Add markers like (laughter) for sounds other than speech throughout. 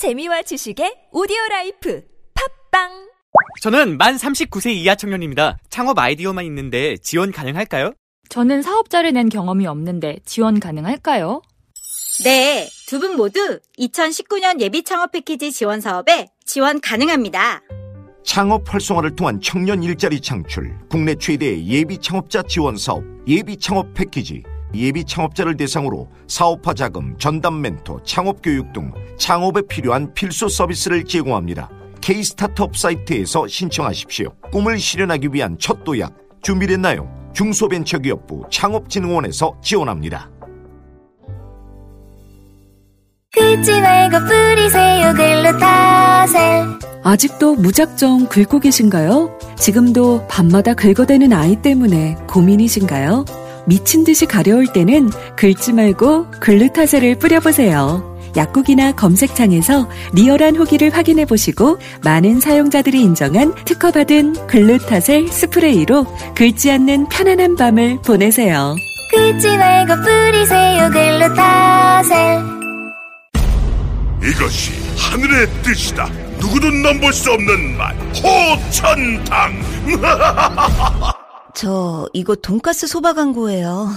재미와 지식의 오디오 라이프 팟빵 저는 만 39세 이하 청년입니다. 창업 아이디어만 있는데 지원 가능할까요? 저는 사업자를 낸 경험이 없는데 지원 가능할까요? 네, 두 분 모두 2019년 예비 창업 패키지 지원 사업에 지원 가능합니다. 창업 활성화를 통한 청년 일자리 창출, 국내 최대의 예비 창업자 지원 사업, 예비 창업 패키지, 예비 창업자를 대상으로 사업화 자금, 전담 멘토, 창업 교육 등 창업에 필요한 필수 서비스를 제공합니다. K 스타트업 사이트에서 신청하십시오. 꿈을 실현하기 위한 첫 도약 준비됐나요? 중소벤처기업부 창업진흥원에서 지원합니다. 긁지 말고 뿌리세요 글루타셀 아직도 무작정 긁고 계신가요? 지금도 밤마다 긁어대는 아이 때문에 고민이신가요? 미친 듯이 가려울 때는 긁지 말고 글루타셀을 뿌려보세요. 약국이나 검색창에서 리얼한 후기를 확인해 보시고 많은 사용자들이 인정한 특허받은 글루타셀 스프레이로 긁지 않는 편안한 밤을 보내세요. 긁지 말고 뿌리세요 글루타셀 이것이 하늘의 뜻이다. 누구도 넘볼 수 없는 맛. 호천당. (laughs) 저 이거 돈가스 소바 광고예요.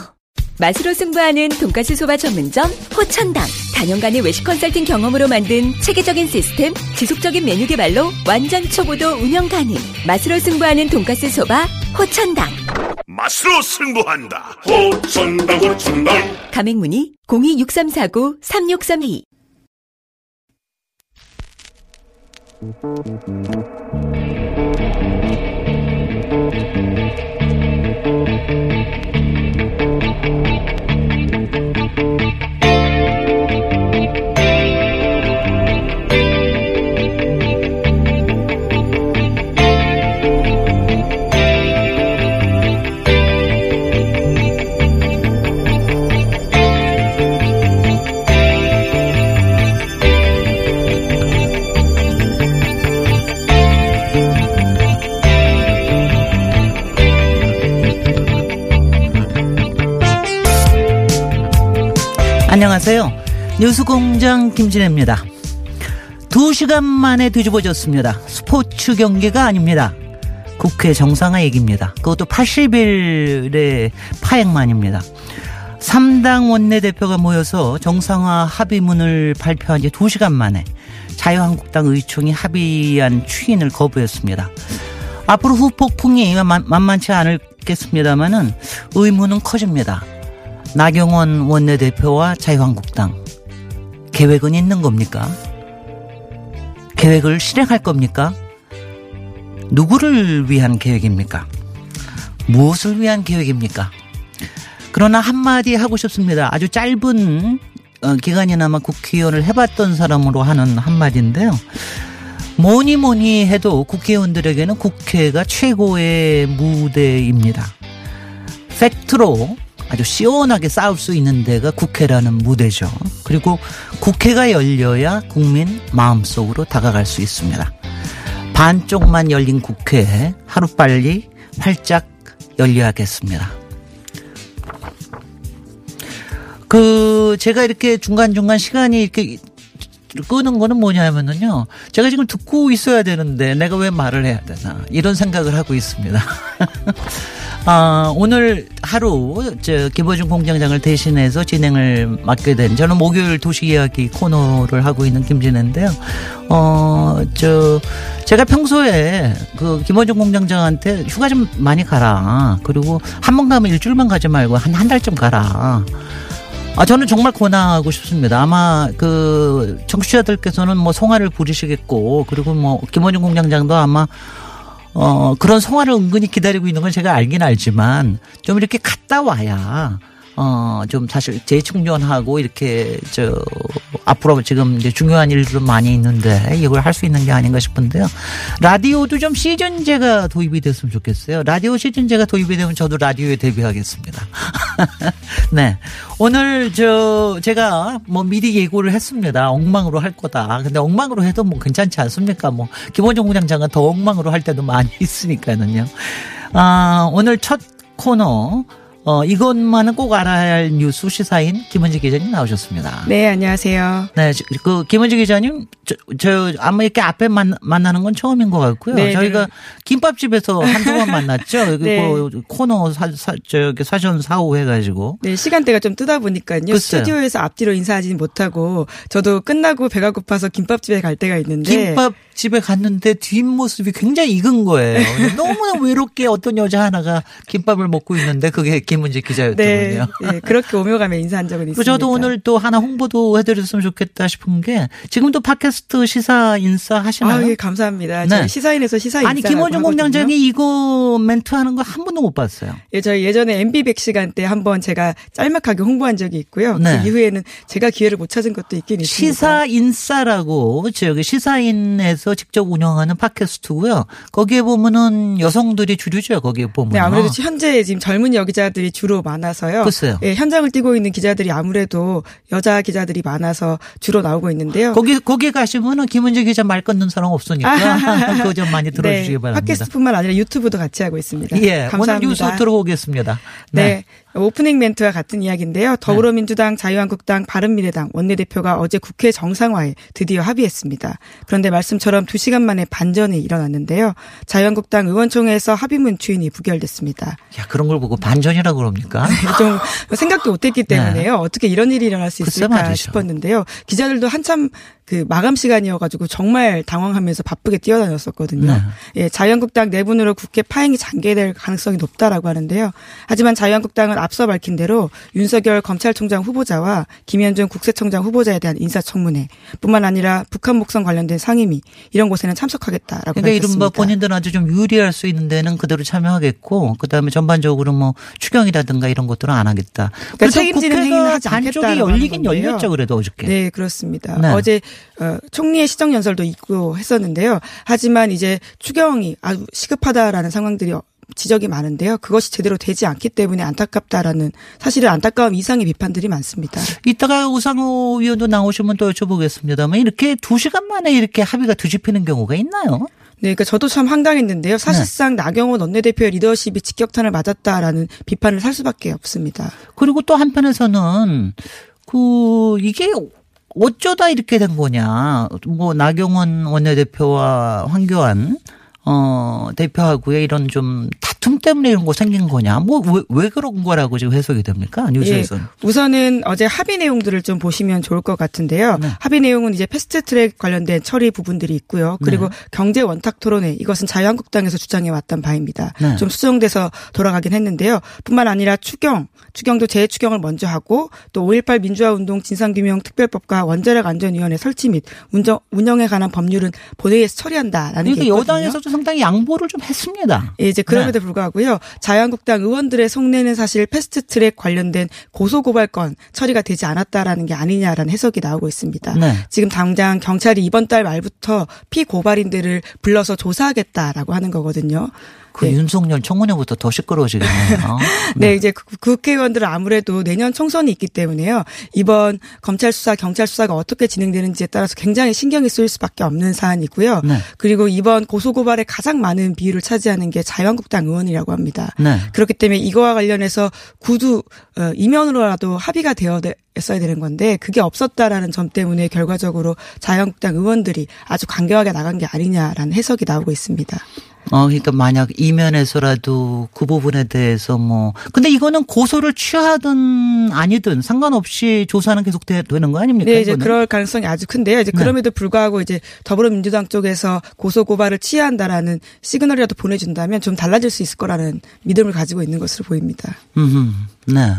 맛으로 승부하는 돈가스 소바 전문점 호천당 단연간의 외식 컨설팅 경험으로 만든 체계적인 시스템 지속적인 메뉴 개발로 완전 초보도 운영 가능 맛으로 승부하는 돈가스 소바 호천당 맛으로 승부한다. 호천당 호천당. 가맹문의 026349-3632 Thank you. 안녕하세요. 뉴스공장 김진혜입니다. 두 시간 만에 뒤집어졌습니다. 스포츠 경기가 아닙니다. 국회 정상화 얘기입니다. 그것도 80일의 파행만입니다. 3당 원내대표가 모여서 정상화 합의문을 발표한 지 2시간 만에 자유한국당 의총이 합의한 추인을 거부했습니다. 앞으로 후폭풍이 만만치 않겠습니다만은 의문은 커집니다. 나경원 원내대표와 자유한국당 계획은 있는 겁니까? 계획을 실행할 겁니까? 누구를 위한 계획입니까? 무엇을 위한 계획입니까? 그러나 한마디 하고 싶습니다. 아주 짧은 어, 기간이나마 국회의원을 해봤던 사람으로 하는 한마디인데요. 뭐니 뭐니 해도 국회의원들에게는 국회가 최고의 무대입니다. 팩트로 아주 시원하게 싸울 수 있는 데가 국회라는 무대죠. 그리고 국회가 열려야 국민 마음속으로 다가갈 수 있습니다. 반쪽만 열린 국회 하루빨리 활짝 열려야겠습니다. 그 제가 이렇게 중간중간 시간이 이렇게 끄는 거는 뭐냐면은요. 제가 지금 듣고 있어야 되는데 내가 왜 말을 해야 되나 이런 생각을 하고 있습니다. (laughs) 아, 오늘 하루 저 김호중 공장장을 대신해서 진행을 맡게 된 저는 목요일 도시 이야기 코너를 하고 있는 김진혜인데요. 어, 저 제가 평소에 그 김호중 공장장한테 휴가 좀 많이 가라. 그리고 한 번 가면 일주일만 가지 말고 한 한달좀 가라. 아, 저는 정말 권하고 싶습니다. 아마 그 청취자들께서는 뭐 송화를 부리시겠고, 그리고 뭐 김원중 공장장도 아마 어, 그런 성화를 은근히 기다리고 있는 건 제가 알긴 알지만 좀 이렇게 갔다 와야 어, 좀 사실 재충전하고 이렇게 저 앞으로 지금 이제 중요한 일들은 많이 있는데 이걸 할 수 있는 게 아닌가 싶은데요. 라디오도 좀 시즌제가 도입이 됐으면 좋겠어요. 라디오 시즌제가 도입이 되면 저도 라디오에 데뷔하겠습니다. (laughs) (laughs) 네. 오늘 저 제가 뭐 미리 예고를 했습니다. 엉망으로 할 거다. 근데 엉망으로 해도 뭐 괜찮지 않습니까? 뭐 김원정 부장장은 더 엉망으로 할 때도 많이 (laughs) 있으니까는요. 아, 오늘 첫 코너 어, 이것만은 꼭 알아야 할 뉴스 시사인 김은지 기자님 나오셨습니다. 네, 안녕하세요. 네, 저- 그 김은지 기자님, 저, 저 아마 이렇게 앞에 만, 만나는 건 처음인 것 같고요. 네, 저희가 네. 김밥집에서 한두 번 (laughs) 만났죠. 그 네. 그 코너 사, 사, 저기 사전 사후 해가지고. 네, 시간대가 좀 뜨다 보니까요. 글쎄요. 스튜디오에서 앞뒤로 인사하지 못하고 저도 끝나고 배가 고파서 김밥집에 갈 때가 있는데 김밥집에 갔는데 뒷모습이 굉장히 익은 거예요. (laughs) 너무나 외롭게 어떤 여자 하나가 김밥을 먹고 있는데 그게 김은지 기자였더군요. 네, 네, 그렇게 오며 가며 인사한 적은 있습니다. 저도 오늘 또 하나 홍보도 해드렸으면 좋겠다 싶은 게 지금도 팟캐스트 시사 인싸 하시나요? 아, 예, 감사합니다. 네. 시사인에서 시사 아니 인싸라고 김원중 하거든요. 공장장이 이거 멘트 하는 거 한 번도 못 봤어요. 예, 저희 예전에 MB 100 시간 때 한 번 제가 짤막하게 홍보한 적이 있고요. 네. 그 이후에는 제가 기회를 못 찾은 것도 있긴 있습니다. 시사 인싸라고 저기 시사인에서 직접 운영하는 팟캐스트고요. 거기에 보면은 여성들이 주류죠. 거기에 보면. 네, 아무래도 현재 지금 젊은 여기자들 이 주로 많아서요. 글쎄요. 예, 현장을 뛰고 있는 기자들이 아무래도 여자 기자들이 많아서 주로 나오고 있는데요. 거기 거기 가시면은 김은지 기자 말 끊는 사람 없으니까 그거 좀 많이 들어주시기 네, 바랍니다. 팟캐스트뿐만 아니라 유튜브도 같이 하고 있습니다. 예, 감사합니다. 오늘 뉴스 들어보겠습니다. 네. 오프닝 멘트와 같은 이야기인데요. 더불어민주당, 자유한국당, 바른미래당 원내대표가 어제 국회 정상화에 드디어 합의했습니다. 그런데 말씀처럼 2시간 만에 반전이 일어났는데요. 자유한국당 의원총회에서 합의문 추인이 부결됐습니다. 야 그런 걸 보고 반전이라고 그럽니까? (laughs) 좀 생각도 못했기 때문에요. 어떻게 이런 일이 일어날 수 네. 있을까. 싶었는데요. 기자들도 한참 그 마감 시간이어가지고 정말 당황하면서 바쁘게 뛰어다녔었거든요. 네. 예, 자유한국당 내분으로 국회 파행이 장기될 가능성이 높다라고 하는데요. 하지만 자유한국당은 앞서 밝힌 대로 윤석열 검찰총장 후보자와 김현준 국세청장 후보자에 대한 인사청문회 뿐만 아니라 북한 목성 관련된 상임위 이런 곳에는 참석하겠다라고 그러니까 이른바. 본인들은 아주 좀 유리할 수 있는 데는 그대로 참여하겠고 그다음에 전반적으로 뭐 추경 이라든가 이런 것들은 안 하겠다. 그러니까 책임지는 행위는 하지 반쪽이 열리긴. 열렸죠 그래도 어저께. 네, 그렇습니다. 네. 어제 어, 총리의 시정 연설도 있고 했었는데요. 하지만 이제 추경이 아주 시급하다라는 상황들이 어, 지적이 많은데요. 그것이 제대로 되지 않기 때문에 안타깝다라는 사실은 안타까움 이상의 비판들이 많습니다. 이따가 우상호 위원도 나오시면 또 여쭤보겠습니다만 이렇게 두 시간 만에 이렇게 합의가 뒤집히는 경우가 있나요? 네, 그러니까 저도 참 황당했는데요. 사실상 나경원 원내대표의 리더십이 직격탄을 맞았다라는 비판을 살 수밖에 없습니다. 그리고 또 한편에서는 그 이게 어쩌다 이렇게 된 거냐. 뭐 나경원 원내대표와 황교안 어 대표하고의 이런 좀 다툼 때문에 이런 거 생긴 거냐. 뭐왜 왜 그런 거라고 지금 해석이 됩니까? 뉴스에서는. 예, 우선은 어제 합의 내용들을 좀 보시면 좋을 것 같은데요. 네. 합의 내용은 이제 패스트트랙 관련된 처리 부분들이 있고요. 그리고 네. 경제 원탁 토론회 이것은 자유한국당에서 주장해 왔던 바입니다. 네. 좀 수정돼서 돌아가긴 했는데요. 뿐만 아니라 추경, 추경도 재추경을 먼저 하고 또 5.18 민주화 운동 진상규명 특별법과 원자력 안전위원회 설치 및 운정, 운영에 관한 법률은 본회의에서 처리한다라는 게 그러니까. 여당에서도 상당히 양보를 좀 했습니다. 예, 이제 그럼에도 네. 불구하고요. 자유한국당 의원들의 속내는 사실 패스트트랙 관련된 고소고발건 처리가 되지 않았다라는 게 아니냐라는 해석이 나오고 있습니다. 네. 지금 당장 경찰이 이번 달 말부터 피고발인들을 불러서 조사하겠다라고 하는 거거든요. 그 윤석열 청문회부터 더 시끄러워지겠네요. (laughs) 네, 이제 국- 국회의원들은 아무래도 내년 총선이 있기 때문에요. 이번 검찰 수사, 경찰 수사가 어떻게 진행되는지에 따라서 굉장히 신경이 쓰일 수밖에 없는 사안이고요. 네. 그리고 이번 고소고발에 가장 많은 비율을 차지하는 게 자유한국당 의원이라고 합니다. 네. 그렇기 때문에 이거와 관련해서 구두 어, 이면으로라도 합의가 되었어야 되는 건데 그게 없었다라는 점 때문에 결과적으로 자유한국당 의원들이 아주 강경하게 나간 게 아니냐라는 해석이 나오고 있습니다. 어, 그러니까 만약 이면에서라도 그 부분에 대해서 뭐, 근데 이거는 고소를 취하든 아니든 상관없이 조사는 계속 되, 되는 거 아닙니까? 네, 이제 이거는? 그럴 가능성이 아주 큰데요. 이제 네. 그럼에도 불구하고 이제 더불어민주당 쪽에서 고소 고발을 취한다라는 시그널이라도 보내준다면 좀 달라질 수 있을 거라는 믿음을 가지고 있는 것으로 보입니다. 음, 네.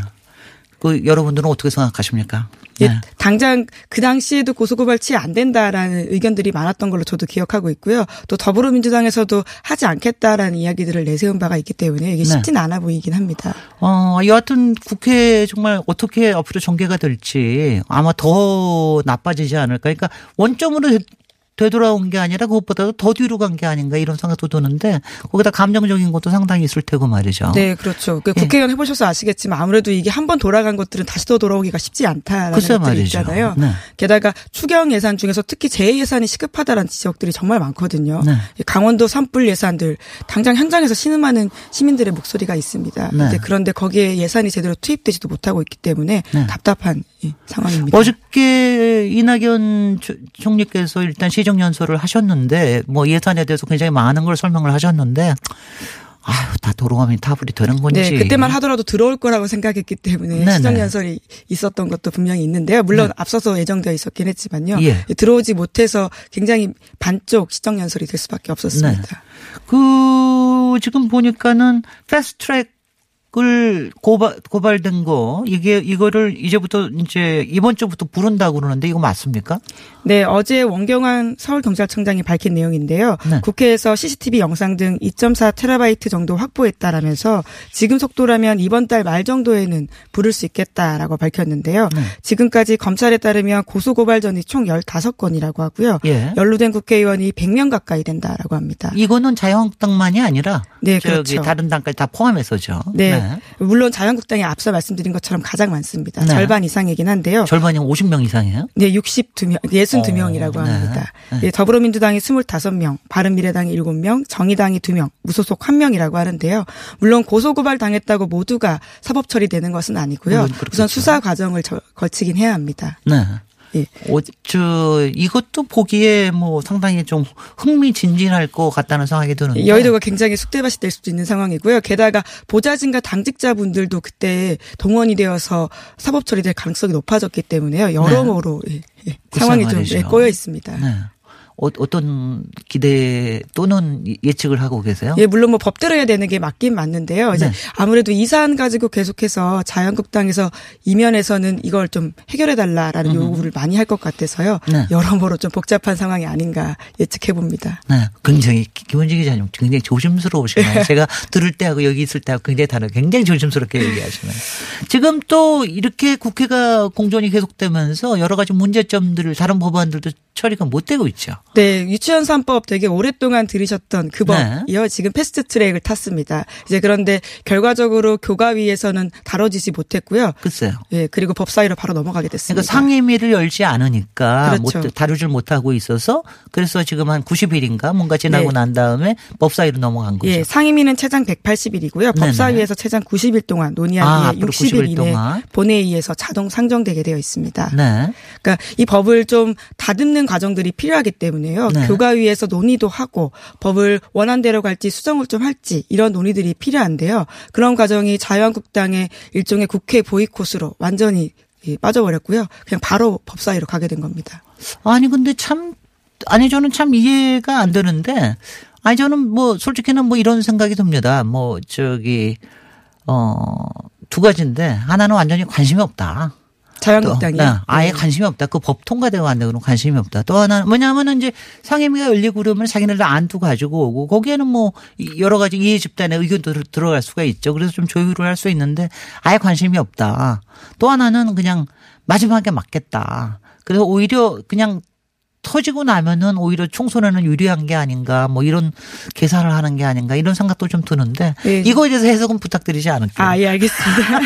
그 여러분들은 어떻게 생각하십니까? 예, 네. 당장 그 당시에도 고소고발 취해 안 된다라는 의견들이 많았던 걸로 저도 기억하고 있고요. 또 더불어민주당에서도 하지 않겠다라는 이야기들을 내세운 바가 있기 때문에 이게 네. 쉽지는 않아 보이긴 합니다. 어, 여하튼 국회 정말 어떻게 앞으로 전개가 될지 아마 더 나빠지지 않을까. 그러니까 원점으로 되돌아온 게 아니라 그것보다도 더 뒤로 간 게 아닌가 이런 생각도 드는데 거기다 감정적인 것도 상당히 있을 테고 말이죠. 네, 그렇죠. 그 예. 국회의원 해보셔서 아시겠지만 아무래도 이게 한 번 돌아간 것들은 다시 또 돌아오기가 쉽지 않다라는 것들이 말이죠. 있잖아요. 네. 게다가 추경 예산 중에서 특히 재 예산이 시급하다라는 지적들이 정말 많거든요. 네. 강원도 산불 예산들 당장 현장에서 신음하는 시민들의 목소리가 있습니다. 네. 그런데 거기에 예산이 제대로 투입되지도 못하고 있기 때문에 네. 답답한 이 상황입니다. 어저께 이낙연 조- 총리께서 일단 시정 연설을 하셨는데 뭐 예산에 대해서 굉장히 많은 걸 설명을 하셨는데 아유 다 돌아가면 타불이 되는 건지. 네, 그때만 하더라도 들어올 거라고 생각했기 때문에 네네. 시정 연설이 있었던 것도 분명히 있는데요. 물론 앞서서 예정되어 있었긴 했지만요. 예. 들어오지 못해서 굉장히 반쪽 시정 연설이 될 수밖에 없었습니다. 네. 그 지금 보니까는 패스트트랙 을 고발 고발된 거 이게 이거를 이제부터 이제 이번 주부터 부른다고 그러는데 이거 맞습니까? 네, 어제 원경환 서울경찰청장이 밝힌 내용인데요. 네. 국회에서 CCTV 영상 등 2.4 테라바이트 정도 확보했다라면서 지금 속도라면 이번 달 말 정도에는 부를 수 있겠다라고 밝혔는데요. 네. 지금까지 검찰에 따르면 고소고발 전이 총 15건이라고 하고요. 예. 연루된 국회의원이 100명 가까이 된다라고 합니다. 이거는 자유한국당만이 아니라 네, 저기 그렇죠. 다른 당까지 다 포함해서죠. 네. 물론 자유한국당이 앞서 말씀드린 것처럼 가장 많습니다. 네. 절반 이상이긴 한데요. 절반이 50명 이상이에요? 네, 62명, 62명이라고 어, 합니다. 네. 예, 더불어민주당이 25명, 바른미래당이 7명, 정의당이 2명, 무소속 1명이라고 하는데요. 물론 고소고발 당했다고 모두가 사법 처리되는 것은 아니고요. 그렇겠죠. 우선 수사 과정을 저- 거치긴 해야 합니다. 네. 예. 어, 저 이것도 보기에 뭐 상당히 좀 흥미진진할 것 같다는 생각이 드는데. 여의도가 굉장히 숙대밭이 될 수도 있는 상황이고요. 게다가 보좌진과 당직자분들도 그때 동원이 되어서 사법 처리될 가능성이 높아졌기 때문에요. 여러모로 예, 예, 글쎄 상황이 좀. 예, 꼬여 있습니다. 네. 어, 어떤 기대 또는 예측을 하고 계세요? 예, 물론 뭐 법대로 해야 되는 게 맞긴 맞는데요. 이제 네. 아무래도 이 사안 가지고 계속해서 자유한국당에서 이면에서는 이걸 좀 해결해 달라라는 요구를 많이 할 것 같아서요. 네. 여러모로 좀 복잡한 상황이 아닌가 예측해 봅니다. 네, 굉장히 기- 김원지 기자님 굉장히 조심스러우시네요. 제가 들을 때하고 여기 있을 때하고 굉장히 다르. 굉장히 조심스럽게 얘기하시네요. 지금 또 이렇게 국회가 공존이 계속되면서 여러 가지 문제점들을 다른 법안들도 처리가 못 되고 있죠. 네, 유치원 3법 되게 오랫동안 들으셨던 그 네. 법이요. 지금 패스트 트랙을 탔습니다. 이제 그런데 결과적으로 교과위에서는 다뤄지지 못했고요. 글쎄요. 예, 그리고 법사위로 바로 넘어가게 됐습니다. 그러니까 상임위를 열지 않으니까 그렇죠. 못, 다루질 못하고 있어서 그래서 지금 한 90일인가 뭔가 지나고 네. 난 다음에 법사위로 넘어간 거죠. 예, 상임위는 최장 180일이고요. 네네. 법사위에서 최장 90일 동안 논의한 아, 뒤에 앞으로 60일 90일 이내 동안. 본회의에서 자동 상정되게 되어 있습니다. 네. 그러니까 이 법을 좀 다듬는 과정들이 필요하기 때문에 요. 네. 교과위에서 논의도 하고 법을 원안대로 갈지 수정을 좀 할지 이런 논의들이 필요한데요. 그런 과정이 자유한국당의 일종의 국회 보이콧으로 완전히 예, 빠져버렸고요. 그냥 바로 법사위로 가게 된 겁니다. 아니 근데 참 아니 저는 참 이해가 안 되는데 아니 저는 뭐 솔직히는 뭐 이런 생각이 듭니다. 뭐 저기 어 두 가지인데 하나는 완전히 관심이 없다. 자유한국당이 또, 네, 아예 관심이 없다. 그 법 통과되고 안 되고 는 관심이 없다. 또 하나는 뭐냐면은 이제 상임위가 열리고 그러면 자기네들 안두 가지고 오고 거기에는 뭐 여러 가지 이해 집단의 의견도 들- 들어갈 수가 있죠. 그래서 좀 조율을 할 수 있는데 아예 관심이 없다. 또 하나는 그냥 마지막에 맞겠다. 그래서 오히려 그냥 터지고 나면은 오히려 총선에는 유리한 게 아닌가 뭐 이런 계산을 하는 게 아닌가 이런 생각도 좀 드는데 예. 이거에 대해서 해석은 부탁드리지 않을게요. 아, 예, 알겠습니다.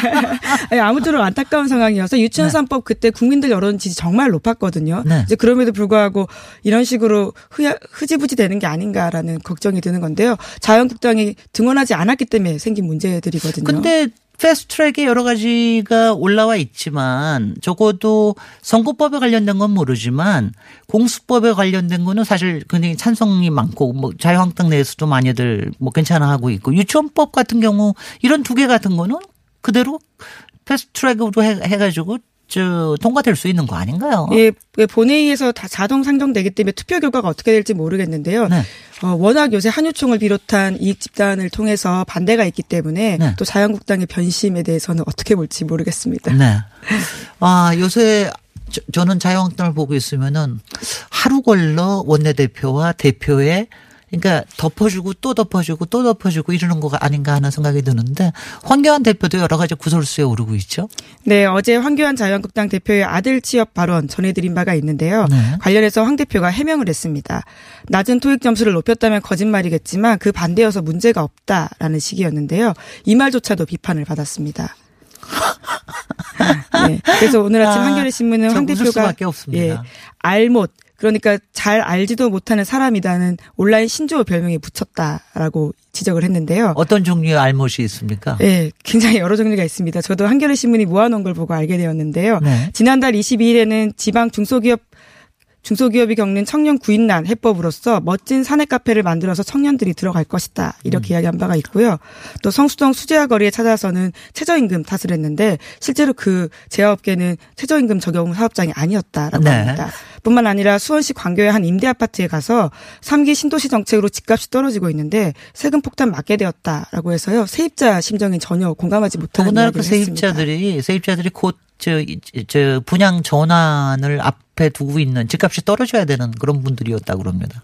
아니, (laughs) 아무쪼록 안타까운 상황이어서 유치원 네. 삼법 그때 국민들 여론 지지 정말 높았거든요. 네. 이제 그럼에도 불구하고 이런 식으로 흐, 흐지부지 되는 게 아닌가라는 걱정이 드는 건데요. 자유한국당이 등원하지 않았기 때문에 생긴 문제들이거든요. 근데 패스트트랙에 여러 가지가 올라와 있지만 적어도 선거법에 관련된 건 모르지만 공수법에 관련된 거는 사실 굉장히 찬성이 많고 뭐 자유한국당 내에서도 많이들 뭐 괜찮아 하고 있고 유치원법 같은 경우 이런 두 개 같은 거는 그대로 패스트트랙으로 해, 해가지고 저 통과될 수 있는 거 아닌가요? 예, 예, 본회의에서 다 자동 상정되기 때문에 투표 결과가 어떻게 될지 모르겠는데요. 네. 어, 워낙 요새 한유총을 비롯한 이익 집단을 통해서 반대가 있기 때문에 네. 또 자유한국당의 변심에 대해서는 어떻게 볼지 모르겠습니다. 네. 아, 요새 저, 저는 자유한국당을 보고 있으면은 하루 걸러 원내대표와 대표의 그러니까 덮어주고 또 덮어주고 또 덮어주고 이러는 거가 아닌가 하는 생각이 드는데 황교안 대표도 여러 가지 구설수에 오르고 있죠. 네, 어제 황교안 자유한국당 대표의 아들 취업 발언 전해드린 바가 있는데요. 네. 관련해서 황 대표가 해명을 했습니다. 낮은 토익 점수를 높였다면 거짓말이겠지만 그 반대여서 문제가 없다라는 식이었는데요. 이 말조차도 비판을 받았습니다. (laughs) 네, 그래서 오늘 아침 아, 한겨레 신문은 저황 대표가. 예, 알못 그러니까 잘 알지도 못하는 사람이라는 온라인 신조어 별명에 붙였다라고 지적을 했는데요. 어떤 종류의 알못이 있습니까? 네, 굉장히 여러 종류가 있습니다. 저도 한겨레 신문이 모아놓은 걸 보고 알게 되었는데요. 네. 지난달 22일에는 지방 중소기업 중소기업이 겪는 청년 구인난 해법으로서 멋진 사내 카페를 만들어서 청년들이 들어갈 것이다. 이렇게 이야기한 바가 있고요. 또 성수동 수제화 거리에 찾아서는 최저임금 탓을 했는데 실제로 그 제화업계는 최저임금 적용 사업장이 아니었다라고 네. 합니다. 뿐만 아니라 수원시 광교의 한 임대 아파트에 가서 3기 신도시 정책으로 집값이 떨어지고 있는데 세금 폭탄 맞게 되었다라고 해서요. 세입자 심정에 전혀 공감하지 못하는 더군다나 그 이야기를 했습니다. 세입자들이 세입자들이 곧 저, 이- 저 분양 전환을 앞 에 두고 있는 집값이 떨어져야 되는 그런 분들이었다고 그럽니다.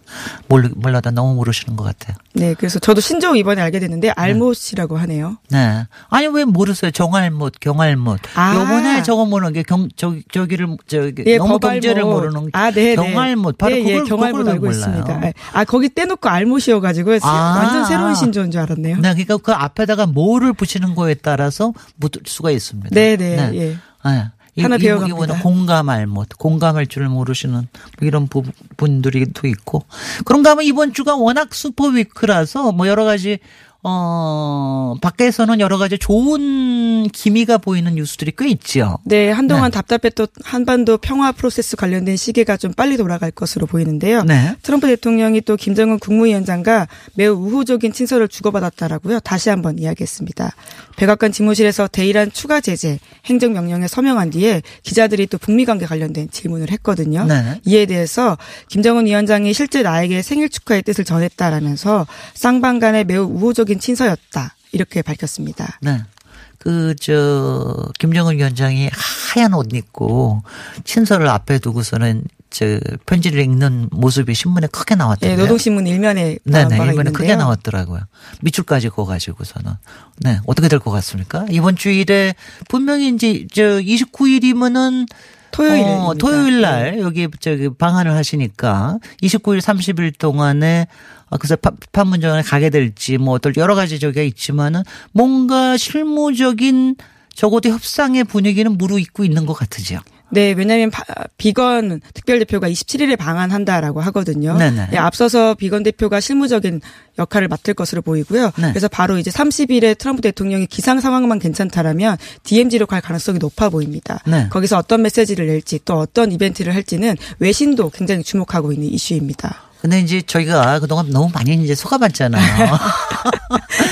몰, 몰라다 너무 모르시는 것 같아요. 네, 그래서 저도 신조어 이번에 알게 됐는데 알못이라고 하네요. 네. 아니 왜 모르세요? 정알못, 경알못. 아. 요번에 저거 모르는 게 경, 저, 저기를 저기 예, 너무. 경제를 모르는 아, 네, 네. 경알못. 바로 예, 그걸 예, 경알못 알고 몰라요? 있습니다. 예. 아, 거기 떼놓고 알못이어가지고 아. 완전 새로운 신조어인 줄 알았네요. 네, 그러니까 그 앞에다가 뭐를 붙이는 거에 따라서 묻을 수가 있습니다. 네, 네, 예. 네. 이- 하나 이- 배워갑니다. 공감할 못, 공감할 줄 모르시는 뭐 이런 부- 분들이 또 있고. 그런가 하면 이번 주가 워낙 super week라서 뭐 여러 가지 어, 밖에서는 여러 가지 좋은 기미가 보이는 뉴스들이 꽤 있죠. 네, 한동안 네. 답답했던 한반도 평화 프로세스 관련된 시계가 좀 빨리 돌아갈 것으로 보이는데요. 네. 트럼프 대통령이 또 김정은 국무위원장과 매우 우호적인 친서를 주고받았다라고요. 다시 한번 이야기했습니다. 백악관 집무실에서 대이란 추가 제재 행정명령에 서명한 뒤에 기자들이 또 북미 관계 관련된 질문을 했거든요. 네. 이에 대해서 김정은 위원장이 실제 나에게 생일 축하의 뜻을 전했다라면서 쌍방 간에 매우 우호적인 친서였다. 이렇게 밝혔습니다. 네. 그, 저, 김정은 위원장이 하얀 옷 입고 친서를 앞에 두고서는 저 편지를 읽는 모습이 신문에 크게 예, 나왔던데요. 노동신문 일면에 네네, 이번에 있는데요. 크게 나왔더라고요. 밑줄까지 그거 가지고서는. 네, 어떻게 될 것 같습니까? 이번 주일에 분명히 이제 저 29일이면은 토요일입니다. 어, 토요일 날 여기 저기 방한을 하시니까 29일 30일 동안에 아, 그래서 파- 판문점에 가게 될지 뭐 어떨 여러 가지 저기가 있지만은 뭔가 실무적인 적어도 협상의 분위기는 무르익고 있는 것 같으죠. 네, 왜냐하면 바- 비건 특별 대표가 27일에 방한한다라고 하거든요. 네네. 네, 앞서서 비건 대표가 실무적인 역할을 맡을 것으로 보이고요. 네. 그래서 바로 이제 30일에 트럼프 대통령이 기상 상황만 괜찮다라면 DMZ로 갈 가능성이 높아 보입니다. 네. 거기서 어떤 메시지를 낼지 또 어떤 이벤트를 할지는 외신도 굉장히 주목하고 있는 이슈입니다. 근데 이제 저희가 그동안 너무 많이 이제 속아봤잖아요.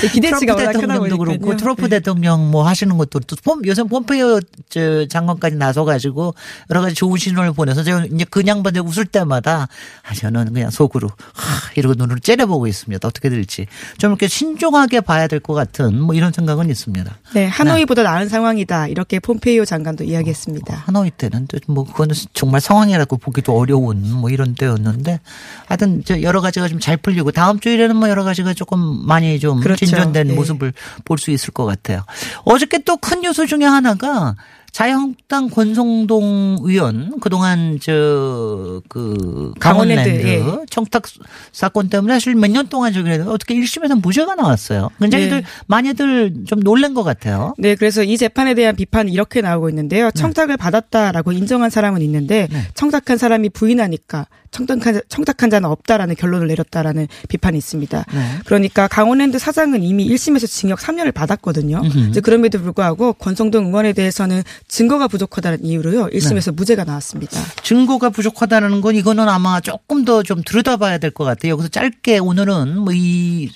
네, (laughs) 기대치가 트럼프 대통령도. 그렇고 트럼프 네. 대통령 뭐 하시는 것도 또 폼- 요새 폼페이오 저 장관까지 나서가지고 여러 가지 좋은 신호를 보내서 제가 이제 그 양반들 웃을 때마다 아 저는 그냥 속으로 하 이러고 눈으로 째려보고 있습니다. 어떻게 될지 좀 이렇게 신중하게 봐야 될 것 같은 뭐 이런 생각은 있습니다. 네, 하노이보다 나은 상황이다. 이렇게 폼페이오 장관도 이야기했습니다. 하노이 때는 또뭐 그거는 정말 상황이라고 보기도 어려운 뭐 이런 때였는데 하여튼 저 여러 가지가 좀 잘 풀리고 다음 주일에는 뭐 여러 가지가 조금 많이 좀 그렇죠. 진전된 네. 모습을 볼 수 있을 것 같아요. 어저께 또 큰 뉴스 중에 하나가 자유한국당 권성동 의원 그동안 저 그 강원랜드, 예. 청탁 사건 때문에 사실 몇 년 동안 저기 어떻게 1심에서 무죄가 나왔어요. 굉장히들 네. 많이들 좀 놀란 것 같아요. 네, 그래서 이 재판에 대한 비판이 이렇게 나오고 있는데요. 청탁을 받았다라고 인정한 사람은 있는데 네. 청탁한 사람이 부인하니까 청탁한, 청탁한 자는 없다라는 결론을 내렸다라는 비판이 있습니다. 네. 그러니까 강원랜드 사장은 이미 1심에서 징역 3년을 받았거든요. 음흠. 이제 그럼에도 불구하고 권성동 의원에 대해서는 증거가 부족하다는 이유로요. 1심에서 네. 무죄가 나왔습니다. 증거가 부족하다는 건 이거는 아마 조금 더 좀 들여다봐야 될 것 같아요. 여기서 짧게 오늘은 뭐 이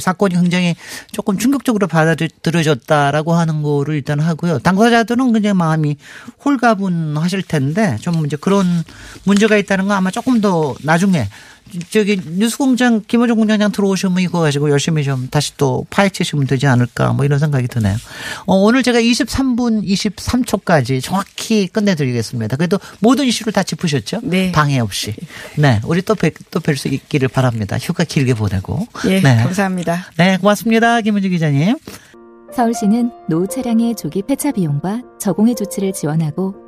사건이 굉장히 조금 충격적으로 받아들여졌다라고 하는 거를 일단 하고요. 당사자들은 굉장히 마음이 홀가분하실 텐데 좀 이제 그런 문제가 있다는 건 아마 조금 더 나중에 저기 뉴스공장 김호중 공장장 들어오시면 이거 가지고 열심히 좀 다시 또 파헤치시면 되지 않을까 뭐 이런 생각이 드네요. 어, 오늘 제가 23분 23초까지 정확히 끝내드리겠습니다. 그래도 모든 이슈를 다 짚으셨죠? 네. 방해 없이. 네, 우리 또뵐또뵐수 있기를 바랍니다. 휴가 길게 보내고. 예, 네. 감사합니다. 네, 고맙습니다. 김은주 기자님. 서울시는 노후 차량의 조기 폐차 비용과 저공해 조치를 지원하고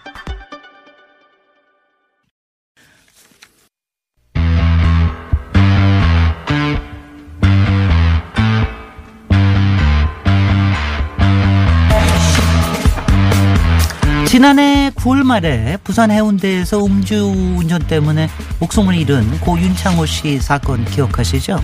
지난해 9월 말에 부산 해운대에서 음주운전 때문에 목숨을 잃은 고 윤창호 씨 사건 기억하시죠?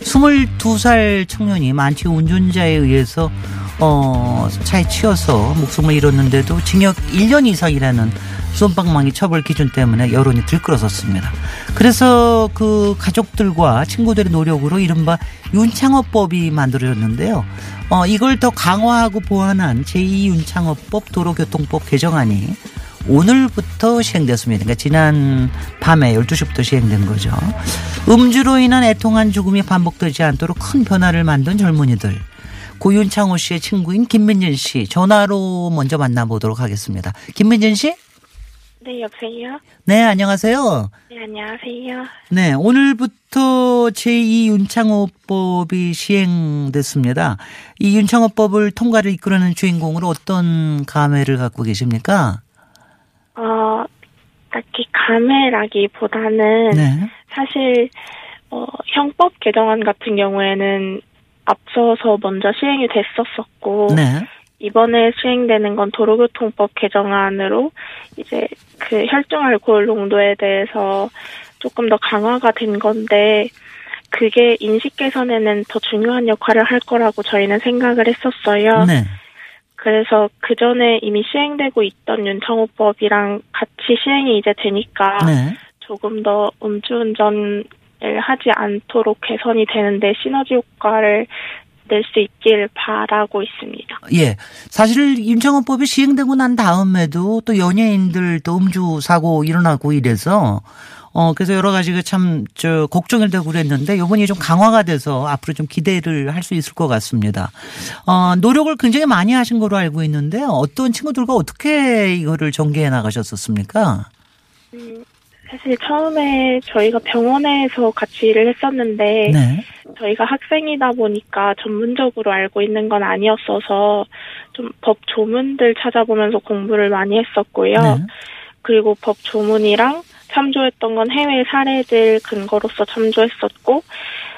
22살 청년이 만취 운전자에 의해서 어, 차에 치여서 목숨을 잃었는데도 징역 1년 이상이라는 쏜방망이 처벌 기준 때문에 여론이 들끓어섰습니다. 그래서 그 가족들과 친구들의 노력으로 이른바 윤창호법이 만들어졌는데요. 어, 이걸 더 강화하고 보완한 제2윤창호법 도로교통법 개정안이 오늘부터 시행됐습니다. 그러니까 지난 밤에 12시부터 시행된 거죠. 음주로 인한 애통한 죽음이 반복되지 않도록 큰 변화를 만든 젊은이들. 고윤창호 씨의 친구인 김민진 씨 전화로 먼저 만나보도록 하겠습니다. 김민진 씨? 네, 여보세요? 네, 안녕하세요. 네, 안녕하세요. 네, 오늘부터 제2윤창호법이 시행됐습니다. 이 윤창호법을 통과를 이끌어낸 주인공으로 어떤 감회를 갖고 계십니까? 어, 딱히 감회라기보다는 네. 사실 어, 형법 개정안 같은 경우에는 앞서서 먼저 시행이 됐었었고 네. 이번에 시행되는 건 도로교통법 개정안으로 이제 그 혈중 알코올 농도에 대해서 조금 더 강화가 된 건데 그게 인식 개선에는 더 중요한 역할을 할 거라고 저희는 생각을 했었어요. 네. 그래서 그 전에 이미 시행되고 있던 윤창호법이랑 같이 시행이 이제 되니까 네. 조금 더 음주운전을 하지 않도록 개선이 되는데 시너지 효과를 낼 수 있길 바라고 있습니다. 예. 사실 윤창호법이 시행되고 난 다음에도 또 연예인들 또 음주 사고 일어나고 이래서 어 그래서 여러 가지가 참 저 걱정이 되고 그랬는데 요번에 좀 강화가 돼서 앞으로 좀 기대를 할 수 있을 것 같습니다. 어 노력을 굉장히 많이 하신 거로 알고 있는데 어떤 친구들과 어떻게 이거를 전개해 나가셨었습니까? 음, 사실 처음에 저희가 병원에서 같이 일을 했었는데 네. 저희가 학생이다 보니까 전문적으로 알고 있는 건 아니었어서 좀 법 조문들 찾아보면서 공부를 많이 했었고요. 네. 그리고 법 조문이랑 참조했던 건 해외 사례들 근거로서 참조했었고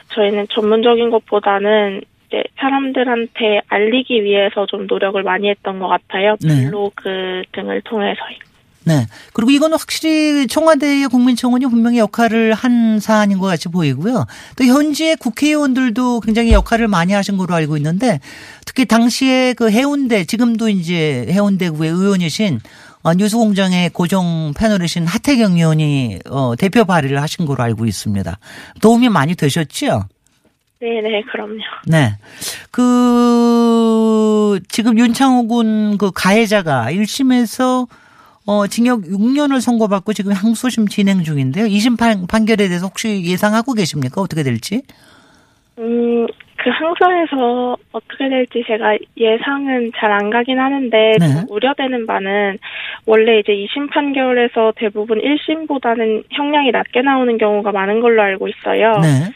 저희는 전문적인 것보다는 이제 사람들한테 알리기 위해서 좀 노력을 많이 했던 것 같아요. 네. 블로그 등을 통해서요. 네. 그리고 이건 확실히 청와대의 국민청원이 분명히 역할을 한 사안인 것 같이 보이고요. 또 현지의 국회의원들도 굉장히 역할을 많이 하신 걸로 알고 있는데 특히 당시에 그 해운대 지금도 이제 해운대구의 의원이신 어, 뉴스공장의 고정 패널이신 하태경 의원이 어, 대표 발의를 하신 걸로 알고 있습니다. 도움이 많이 되셨죠? 네네, 그럼요. 네. 그, 지금 윤창호 군 그 가해자가 1심에서 어, 징역 6년을 선고받고 지금 항소심 진행 중인데요. 2심 판, 판결에 대해서 혹시 예상하고 계십니까? 어떻게 될지? 음, 그 항소에서 어떻게 될지 제가 예상은 잘 안 가긴 하는데 네. 좀 우려되는 바는 원래 이제 2심 판결에서 대부분 1심보다는 형량이 낮게 나오는 경우가 많은 걸로 알고 있어요. 네.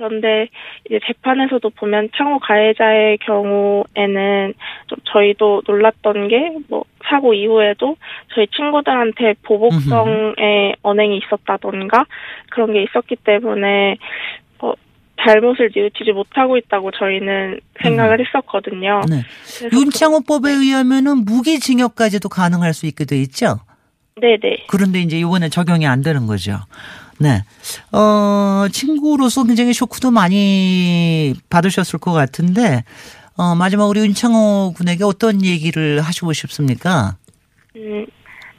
그런데 이제 재판에서도 보면 창호 가해자의 경우에는 좀 저희도 놀랐던 게 뭐 사고 이후에도 저희 친구들한테 보복성의 언행이 있었다던가 그런 게 있었기 때문에 어, 잘못을 뉘우치지 못하고 있다고 저희는 생각을 했었거든요. 네. 윤창호법에 의하면은 무기징역까지도 가능할 수 있게 돼 있죠? 네네. 그런데 이제 이번에 적용이 안 되는 거죠. 네. 어, 친구로서 굉장히 쇼크도 많이 받으셨을 것 같은데, 어, 마지막으로 윤창호 군에게 어떤 얘기를 하시고 싶습니까? 음,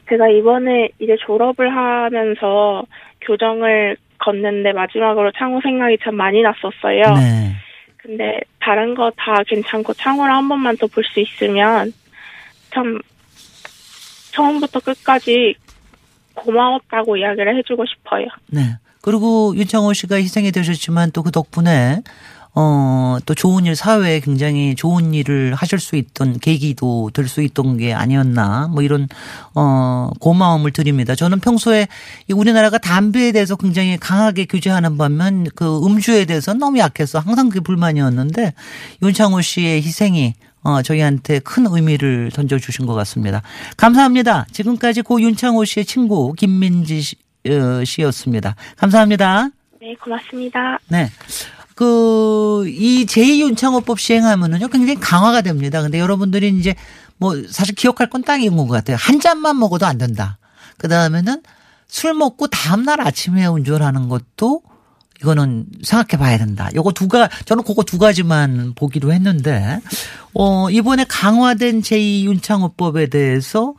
제가 이번에 이제 졸업을 하면서 교정을 걷는데 마지막으로 창호 생각이 참 많이 났었어요. 네. 근데 다른 거 다 괜찮고 창호를 한 번만 더 볼 수 있으면 참 처음부터 끝까지 고마웠다고 이야기를 해주고 싶어요. 네. 그리고 윤창호 씨가 희생이 되셨지만 또 그 덕분에 어, 또 좋은 일, 사회에 굉장히 좋은 일을 하실 수 있던 계기도 될 수 있던 게 아니었나, 뭐 이런, 어, 고마움을 드립니다. 저는 평소에 이 우리나라가 담배에 대해서 굉장히 강하게 규제하는 반면 그 음주에 대해서 너무 약해서 항상 그게 불만이었는데 윤창호 씨의 희생이 어, 저희한테 큰 의미를 던져주신 것 같습니다. 감사합니다. 지금까지 고 윤창호 씨의 친구 김민지 씨, 어, 씨였습니다. 감사합니다. 네, 고맙습니다. 네. 그, 이 제2윤창호법 시행하면은요, 굉장히 강화가 됩니다. 근데 여러분들이 이제 뭐 사실 기억할 건딱 이건 것 같아요. 한 잔만 먹어도 안 된다. 그 다음에는 술 먹고 다음날 아침에 운전하는 것도 이거는 생각해 봐야 된다. 요거 두 가, 저는 그거 두 가지만 보기로 했는데, 어, 이번에 강화된 제2윤창호법에 대해서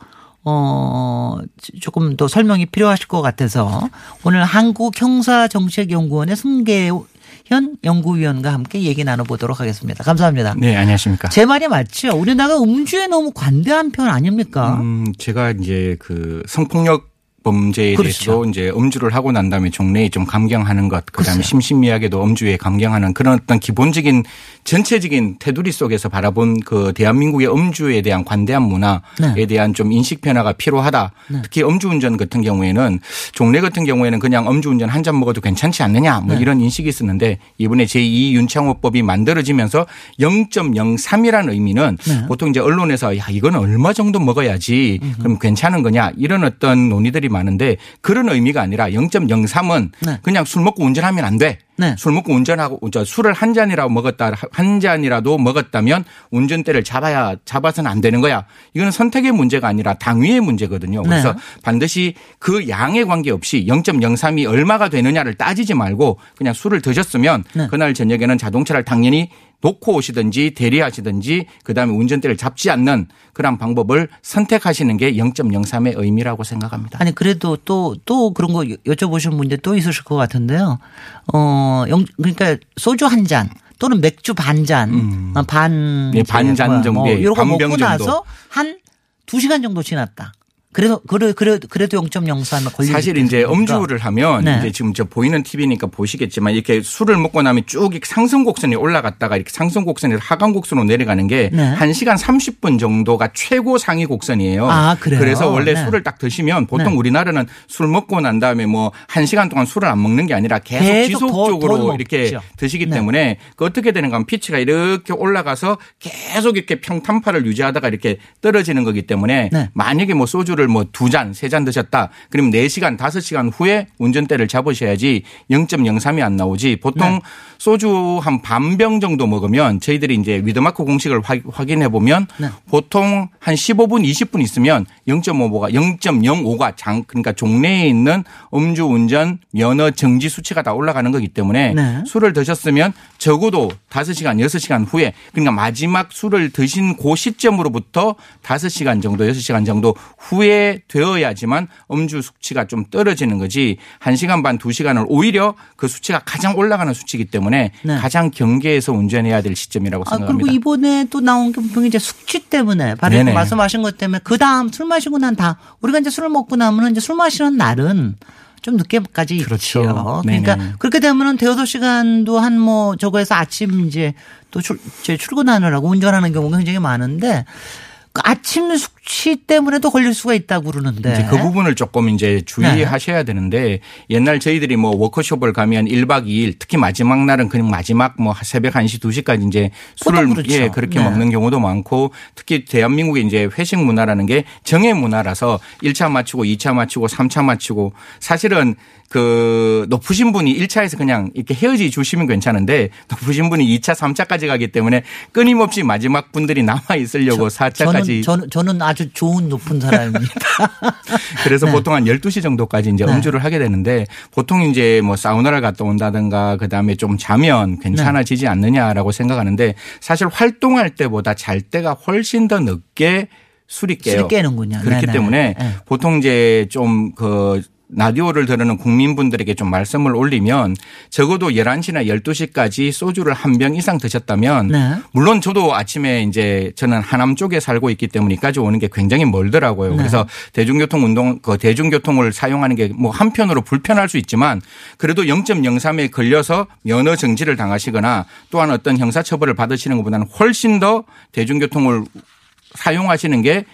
어, 조금 더 설명이 필요하실 것 같아서 오늘 한국형사정책연구원의 승계현 연구위원과 함께 얘기 나눠보도록 하겠습니다. 감사합니다. 네, 안녕하십니까. 제 말이 맞죠? 우리나라가 음주에 너무 관대한 편 아닙니까? 음, 제가 이제 그 성폭력 범죄에 그렇죠. 대해서도 이제 음주를 하고 난 다음에 종래에 좀 감경하는 것, 그다음에 글쎄요. 심심미하게도 음주에 감경하는 그런 어떤 기본적인 전체적인 테두리 속에서 바라본 그 대한민국의 음주에 대한 관대한 문화에 네. 대한 좀 인식 변화가 필요하다. 네. 특히 음주운전 같은 경우에는 종래 같은 경우에는 그냥 음주운전 한 잔 먹어도 괜찮지 않느냐 뭐 네. 이런 인식이 있었는데 이번에 제2 윤창호법이 만들어지면서 0.03이라는 의미는 네. 보통 이제 언론에서 야 이거는 얼마 정도 먹어야지 그럼 괜찮은 거냐 이런 어떤 논의들이 많은데 그런 의미가 아니라 0.03은 네. 그냥 술 먹고 운전하면 안 돼. 네. 술 먹고 운전하고 저 술을 한 잔이라고 먹었다 한 잔이라도 먹었다면 운전대를 잡아야 잡아서는 안 되는 거야. 이거는 선택의 문제가 아니라 당위의 문제거든요. 그래서 네. 반드시 그 양에 관계없이 0.03이 얼마가 되느냐를 따지지 말고 그냥 술을 드셨으면 네. 그날 저녁에는 자동차를 당연히 놓고 오시든지 대리하시든지 그다음에 운전대를 잡지 않는 그런 방법을 선택하시는 게 0.03의 의미라고 생각합니다. 아니 그래도 또또 그런 거 여쭤보시는 분들 또 있으실 것 같은데요. 어, 영, 그러니까 소주 한 잔 또는 맥주 반 잔, 어, 반, 네, 반잔 정도의 뭐 이런 거 먹고 정도. 나서 한두 시간 정도 지났다. 그래서 그래 그래 그래도 0.04면 걸리 사실 이제 음주를 하면 네. 이제 지금 저 보이는 TV니까 보시겠지만 이렇게 술을 먹고 나면 쭉 이렇게 상승 곡선이 올라갔다가 이렇게 상승 곡선에서 하강 곡선으로 내려가는 게 네. 1시간 30분 정도가 최고 상위 곡선이에요. 아, 그래요? 그래서 원래 네. 술을 딱 드시면 보통 네. 우리나라는 술 먹고 난 다음에 뭐 1시간 동안 술을 안 먹는 게 아니라 계속, 계속 더- 지속적으로 더 이렇게 먹죠. 드시기 네. 때문에 그 어떻게 되는가 하면 피치가 이렇게 올라가서 계속 이렇게 평탄파를 유지하다가 이렇게 떨어지는 거기 때문에 네. 만약에 뭐 소주를 술을 뭐 두 잔, 세 잔 드셨다. 그러면 4시간, 5시간 후에 운전대를 잡으셔야지 0.03이 안 나오지. 보통 네. 소주 한 반병 정도 먹으면 저희들이 이제 위드마크 공식을 확인해 보면 네. 보통 한 15분, 20분 있으면 0.5가 0.05가 장 그러니까 종래에 있는 음주 운전 면허 정지 수치가 다 올라가는 거기 때문에 네. 술을 드셨으면 적어도 5시간, 6시간 후에 그러니까 마지막 술을 드신 그 시점으로부터 5시간 정도, 6시간 정도 후에 되어야지만 음주 수치가 좀 떨어지는 거지 1시간 반, 2시간을 오히려 그 수치가 가장 올라가는 수치이기 때문에 네. 가장 경계해서 운전해야 될 시점이라고 아, 생각합니다. 그리고 이번에 또 나온 게 분명히 이제 숙취 때문에 바로 네네. 말씀하신 것 때문에 그 다음 술 마시고 난 다 우리가 이제 술을 먹고 나면 이제 술 마시는 날은 좀 늦게까지 그렇죠. 있죠. 그러니까 네네. 그렇게 되면은 대여섯 시간도 한 뭐 저거에서 아침 이제 또 출, 제 출근하느라고 운전하는 경우가 굉장히 많은데 그 아침 숙취 때문에도 걸릴 수가 있다고 그러는데. 이제 그 부분을 조금 이제 주의하셔야 되는데 옛날 저희들이 뭐 워크숍을 가면 1박 2일 특히 마지막 날은 그냥 마지막 뭐 새벽 1시 2시까지 이제 술을 그렇죠. 예, 그렇게 네. 먹는 경우도 많고 특히 대한민국의 이제 회식 문화라는 게 정의 문화라서 1차 마치고 2차 마치고 3차 마치고 사실은 그 높으신 분이 1차에서 그냥 이렇게 헤어지 주시면 괜찮은데 높으신 분이 2차, 3차까지 가기 때문에 끊임없이 마지막 분들이 남아 있으려고 4차까지 저는, 저는, 저는 아주 좋은 높은 사람입니다. (laughs) 그래서 네. 보통 한 12시 정도까지 이제 네. 음주를 하게 되는데 보통 이제 뭐 사우나를 갔다 온다든가 그다음에 좀 자면 괜찮아지지 않느냐라고 생각하는데 사실 활동할 때보다 잘 때가 훨씬 더 늦게 술이 깨요. 술이 깨는군요. 그렇기 네네. 때문에 네. 보통 이제 좀 그 라디오를 들으는 국민분들에게 좀 말씀을 올리면 적어도 11시나 12시까지 소주를 한 병 이상 드셨다면 네. 물론 저도 아침에 이제 저는 하남 쪽에 살고 있기 때문에 이까지 오는 게 굉장히 멀더라고요. 네. 그래서 대중교통 운동 그 대중교통을 사용하는 게 뭐 한편으로 불편할 수 있지만 그래도 0.03에 걸려서 면허 정지를 당하시거나 또한 어떤 형사 처벌을 받으시는 것보다는 훨씬 더 대중교통을 사용하시는 게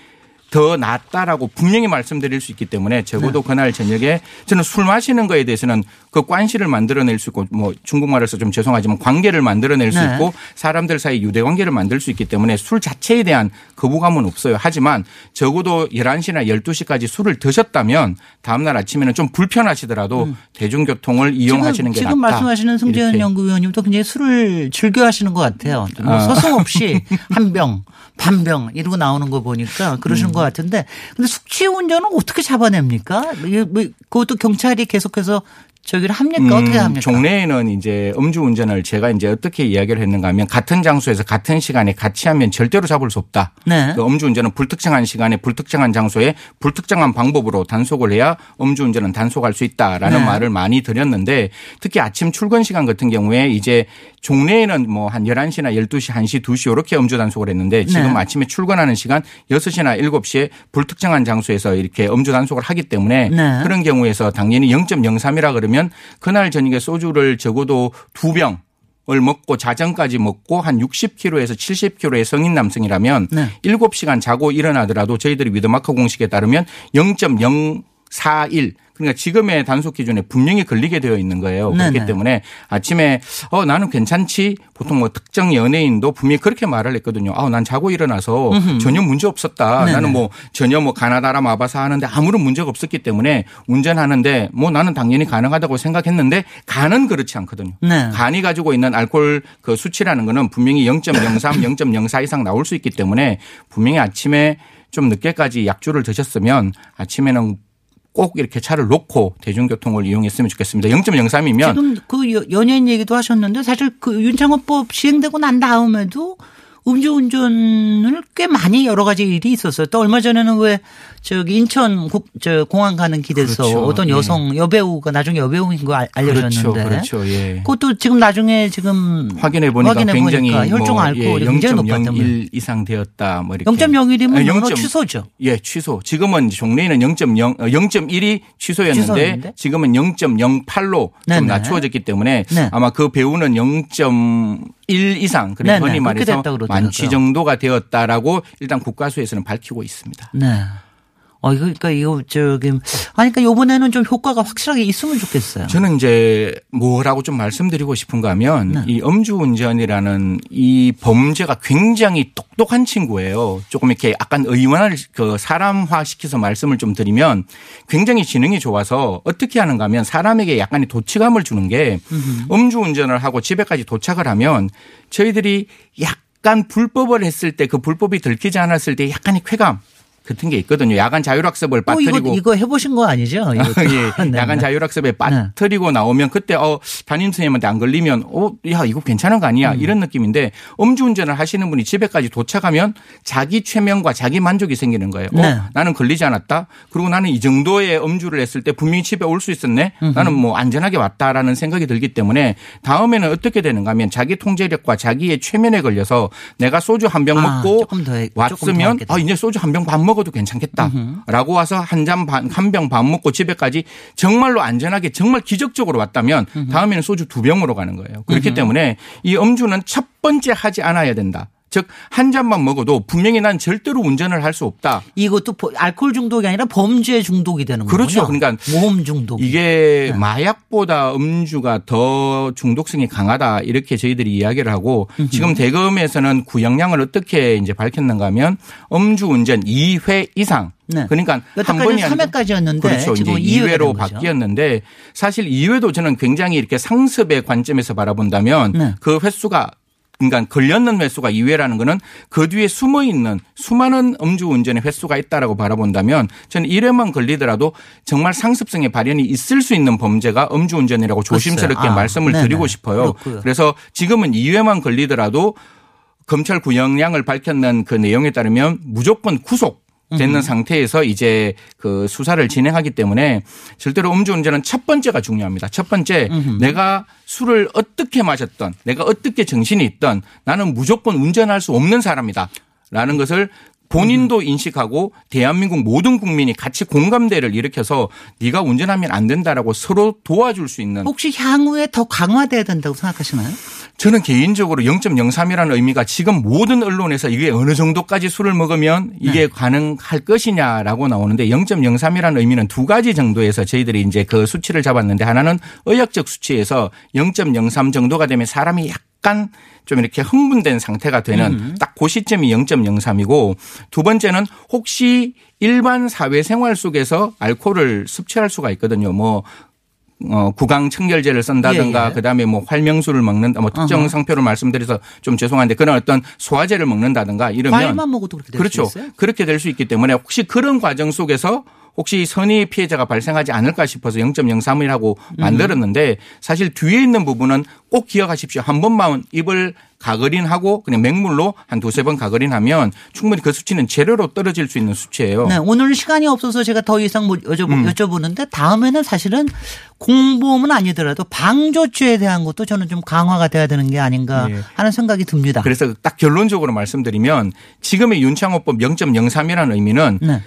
더 낫다라고 분명히 말씀드릴 수 있기 때문에 적어도 그날 저녁에 저는 술 마시는 거에 대해서는 그 관시를 만들어낼 수 있고 뭐 중국말에서 좀 죄송하지만 관계를 만들어낼 수 네. 있고 사람들 사이 유대 관계를 만들 수 있기 때문에 술 자체에 대한 거부감은 없어요. 하지만 적어도 11시나 12시까지 술을 드셨다면 다음날 아침에는 좀 불편하시더라도 대중교통을 이용하시는 게 음. 지금 낫다. 말씀하시는 이렇게. 연구위원님도 굉장히 술을 즐겨 하시는 것 같아요. 뭐 아. 서슴없이 (laughs) 한 병, 반 병 이러고 나오는 거 보니까 그러시는 음. 것 같은데 근데 숙취 운전은 어떻게 잡아냅니까? 뭐 그것도 경찰이 계속해서 저기를 합니까? 어떻게 음, 합니까? 종래에는 이제 음주 운전을 제가 이제 어떻게 이야기를 했는가 하면 같은 장소에서 같은 시간에 같이 하면 절대로 잡을 수 없다. 네. 그 음주 운전은 불특정한 시간에 불특정한 장소에 불특정한 방법으로 단속을 해야 음주 운전은 단속할 수 있다라는 네. 말을 많이 드렸는데 특히 아침 출근 시간 같은 경우에 이제 종래에는 뭐 한 11시나 12시, 1시, 2시 이렇게 음주 단속을 했는데 지금 네. 아침에 출근하는 시간 6시나 7시에 불특정한 장소에서 이렇게 음주 단속을 하기 때문에 네. 그런 경우에서 당연히 0.03이라 그러면 그날 저녁에 소주를 적어도 두 병. 을 먹고 자정까지 먹고 한 60kg에서 70kg의 성인 남성이라면 네. 7시간 자고 일어나더라도 저희들이 위드마크 공식에 따르면 0.041 그러니까 지금의 단속 기준에 분명히 걸리게 되어 있는 거예요. 그렇기 때문에 아침에 어 나는 괜찮지 보통 뭐 특정 연예인도 분명히 그렇게 말을 했거든요. 아, 난 자고 일어나서 음흠. 전혀 문제 없었다. 네네. 나는 뭐 전혀 뭐 가나다라 마바사 하는데 아무런 문제가 없었기 때문에 운전하는데 뭐 나는 당연히 가능하다고 생각했는데 간은 그렇지 않거든요. 네. 간이 가지고 있는 알코올 그 수치라는 거는 분명히 0.03, 0.04 (coughs) 이상 나올 수 있기 때문에 분명히 아침에 좀 늦게까지 약주를 드셨으면 아침에는 꼭 이렇게 차를 놓고 대중교통을 이용했으면 좋겠습니다. 0.03이면 지금 그 여- 연예인 얘기도 하셨는데 사실 그 윤창호법 시행되고 난 다음에도 음주운전을 꽤 많이 여러 가지 일이 있었어요. 또 얼마 전에는 왜 저기 인천 국, 저 공항 가는 길에서 그렇죠. 어떤 예. 여성 여배우가 나중에 여배우인 거 알- 알려졌는데. 그렇죠. 그렇죠. 예. 그것도 지금 나중에 지금 확인해 보니까 확인해 굉장히 보니까 혈중 뭐 알코올이 예, 굉장히 높았다면 0.01 이상 되었다. 뭐 이렇게. 0.01이면 아니, 면허 0.0 취소죠. 예, 취소. 지금은 종래에는 0.0 어, 0.1이 취소였는데 취소였는데? 지금은 0.08로 네네. 좀 낮추어졌기 때문에 네. 아마 그 배우는 0.1 이상 그리고 네네. 흔히 말해서 만취 정도가 되었다라고 일단 국가수에서는 밝히고 있습니다. 네. 어, 이거, 그러니까 이거 저기 아니 그러니까 요번에는 좀 효과가 확실하게 있으면 좋겠어요. 저는 이제 뭐라고 좀 말씀드리고 싶은가 하면 네. 이 음주운전이라는 이 범죄가 굉장히 똑똑한 친구예요. 조금 이렇게 약간 의원을 그 사람화 시켜서 말씀을 좀 드리면 굉장히 지능이 좋아서 어떻게 하는가 하면 사람에게 약간의 도취감을 주는 게 음주운전을 하고 집에까지 도착을 하면 저희들이 약 간 불법을 했을 때 그 불법이 들키지 않았을 때 약간의 쾌감 같은 게 있거든요. 야간 자율학습을 어, 이거 빠뜨리고 이거 해보신 거 아니죠? (laughs) 이것도. 예, (laughs) 네, 야간 네. 자율학습에 빠뜨리고 나오면 그때 어 담임 선생님한테 안 걸리면 어야 이거 괜찮은 거 아니야 음. 이런 느낌인데 음주운전을 하시는 분이 집에까지 도착하면 자기 최면과 자기 만족이 생기는 거예요. 어, 네. 나는 걸리지 않았다. 그리고 나는 이 정도의 음주를 했을 때 분명히 집에 올 수 있었네. 음흠. 나는 뭐 안전하게 왔다라는 생각이 들기 때문에 다음에는 어떻게 되는가 하면 자기 통제력과 자기의 최면에 걸려서 내가 소주 한병 아, 먹고 더 왔으면. 아 이제 소주 한병반 먹어 도 괜찮겠다. 라고 와서 한 잔 반, 한병반 먹고 집에까지 정말로 안전하게 정말 기적적으로 왔다면 다음에는 소주 두 병으로 가는 거예요. 그렇기. 때문에 이 음주는 첫 번째 하지 않아야 된다. 즉, 한 잔만 먹어도 분명히 난 절대로 운전을 할 수 없다. 이것도 보- 알코올 중독이 아니라 범죄 중독이 되는 거죠. 그렇죠. 그러니까 모험 중독. 이게 마약보다 음주가 더 중독성이 강하다 이렇게 저희들이 이야기를 하고 지금 대검에서는 구형량을 어떻게 이제 밝혔는가 하면 음주 운전 2회 이상 네. 그러니까 한 번이 아니고 3회까지였는데 그렇죠. 이제 지금 2회가 2회로 된 거죠. 바뀌었는데 사실 2회도 저는 굉장히 이렇게 상습의 관점에서 바라본다면 네. 그 횟수가 그러니까 걸렸는 횟수가 2회라는 거는 그 뒤에 숨어 있는 수많은 음주 운전의 횟수가 있다라고 바라본다면 저는 1회만 걸리더라도 정말 상습성의 발현이 있을 수 있는 범죄가 음주 운전이라고 조심스럽게 글쎄요. 아, 말씀을 네네. 드리고 싶어요. 그렇고요. 그래서 지금은 2회만 걸리더라도 검찰 구형량을 밝혔는 그 내용에 따르면 무조건 구속 되는 음. 상태에서 이제 그 수사를 진행하기 때문에 절대로 음주운전은 첫 번째가 중요합니다. 첫 번째 내가 술을 어떻게 마셨던 내가 어떻게 정신이 있던 나는 무조건 운전할 수 없는 사람이다. 라는 것을 본인도 인식하고 대한민국 모든 국민이 같이 공감대를 일으켜서 네가 운전하면 안 된다라고 서로 도와줄 수 있는 혹시 향후에 더 강화돼야 된다고 생각하시나요? 저는 개인적으로 0.03이라는 의미가 지금 모든 언론에서 이게 어느 정도까지 술을 먹으면 이게 가능할 것이냐라고 나오는데 0.03이라는 의미는 두 가지 정도에서 저희들이 이제 그 수치를 잡았는데 하나는 의학적 수치에서 0.03 정도가 되면 사람이 약간 좀 이렇게 흥분된 상태가 되는 음. 딱그 시점이 0.03이고 두 번째는 혹시 일반 사회 생활 속에서 알코올을 섭취할 수가 있거든요. 뭐 어, 구강 청결제를 쓴다든가 예, 예. 그다음에 뭐 활명수를 먹는다 뭐 특정 어허. 상표를 말씀드려서 좀 죄송한데 그런 어떤 소화제를 먹는다든가 이러면 과일만 먹어도 그렇게 될 그렇죠. 수 있어요? 그렇게 될 수 있기 때문에 혹시 그런 과정 속에서 혹시 선의 피해자가 발생하지 않을까 싶어서 0.03이라고 음. 만들었는데 사실 뒤에 있는 부분은 꼭 기억하십시오. 한 번만 입을 가거린하고 그냥 맹물로 한 두세 번 가거린하면 충분히 그 수치는 제로로 떨어질 수 있는 수치예요. 네, 오늘 시간이 없어서 제가 더 이상 못 여쭤보, 음. 여쭤보는데 다음에는 사실은 공범은 아니더라도 방조죄에 대한 것도 저는 좀 강화가 돼야 되는 게 아닌가 예. 하는 생각이 듭니다. 그래서 딱 결론적으로 말씀드리면 지금의 윤창호법 0.03이라는 의미는 네.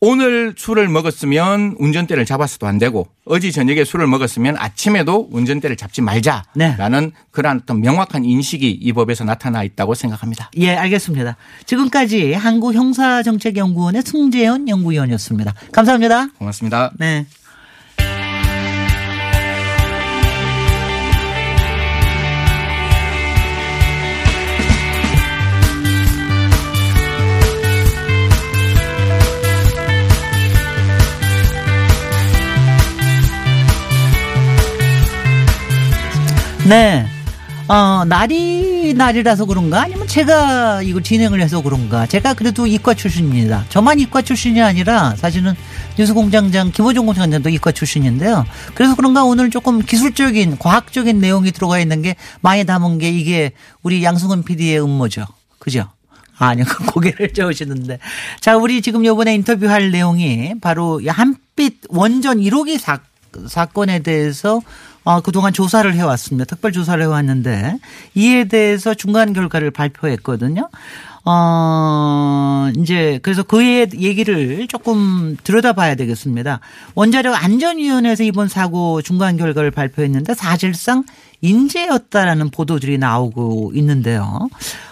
오늘 술을 먹었으면 운전대를 잡았어도 안 되고 어제 저녁에 술을 먹었으면 아침에도 운전대를 잡지 말자라는 그러한 어떤 명확한 인식이 이 법에서 나타나 있다고 생각합니다. 예, 알겠습니다. 지금까지 한국형사정책연구원의 승재현 연구위원이었습니다. 감사합니다. 고맙습니다. 네. 네. 어, 날이 날이라서 그런가? 아니면 제가 이거 진행을 해서 그런가? 제가 그래도 이과 출신입니다. 저만 이과 출신이 아니라 사실은 뉴스공장장 김호중 공장장도 이과 출신인데요. 그래서 그런가 오늘 조금 기술적인, 과학적인 내용이 들어가 있는 게 많이 담은 게 이게 우리 양승은 PD의 음모죠. 그죠? 아니요, (laughs) 고개를 저으시는데. 자, 우리 지금 요번에 인터뷰할 내용이 바로 이 한빛 원전 1호기 사, 사건에 대해서 어, 그동안 조사를 해왔습니다. 특별 조사를 해왔는데 이에 대해서 중간 결과를 발표했거든요. 어, 이제 그래서 그의 얘기를 조금 들여다봐야 되겠습니다. 원자력 안전위원회에서 이번 사고 중간 결과를 발표했는데 사실상 인재였다라는 보도들이 나오고 있는데요.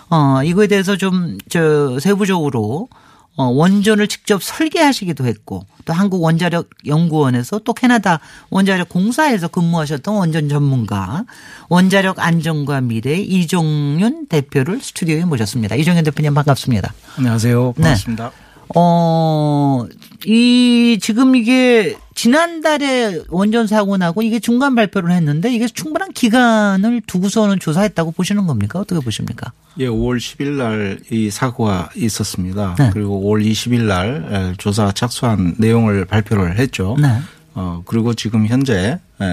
어, 이거에 대해서 좀 저 세부적으로 어, 원전을 직접 설계하시기도 했고 또 한국 원자력 연구원에서 또 캐나다 원자력 공사에서 근무하셨던 원전 전문가 원자력 안전과 미래 이종윤 대표를 스튜디오에 모셨습니다. 이종윤 대표님 반갑습니다. 안녕하세요. 네. 반갑습니다. 어, 이, 지금 이게 지난달에 원전 사고 나고 이게 중간 발표를 했는데 이게 충분한 기간을 두고서는 조사했다고 보시는 겁니까? 어떻게 보십니까? 예, 5월 10일 날 이 사고가 있었습니다. 네. 그리고 5월 20일 날 에, 조사 착수한 내용을 발표를 했죠. 네. 어, 그리고 지금 현재 에,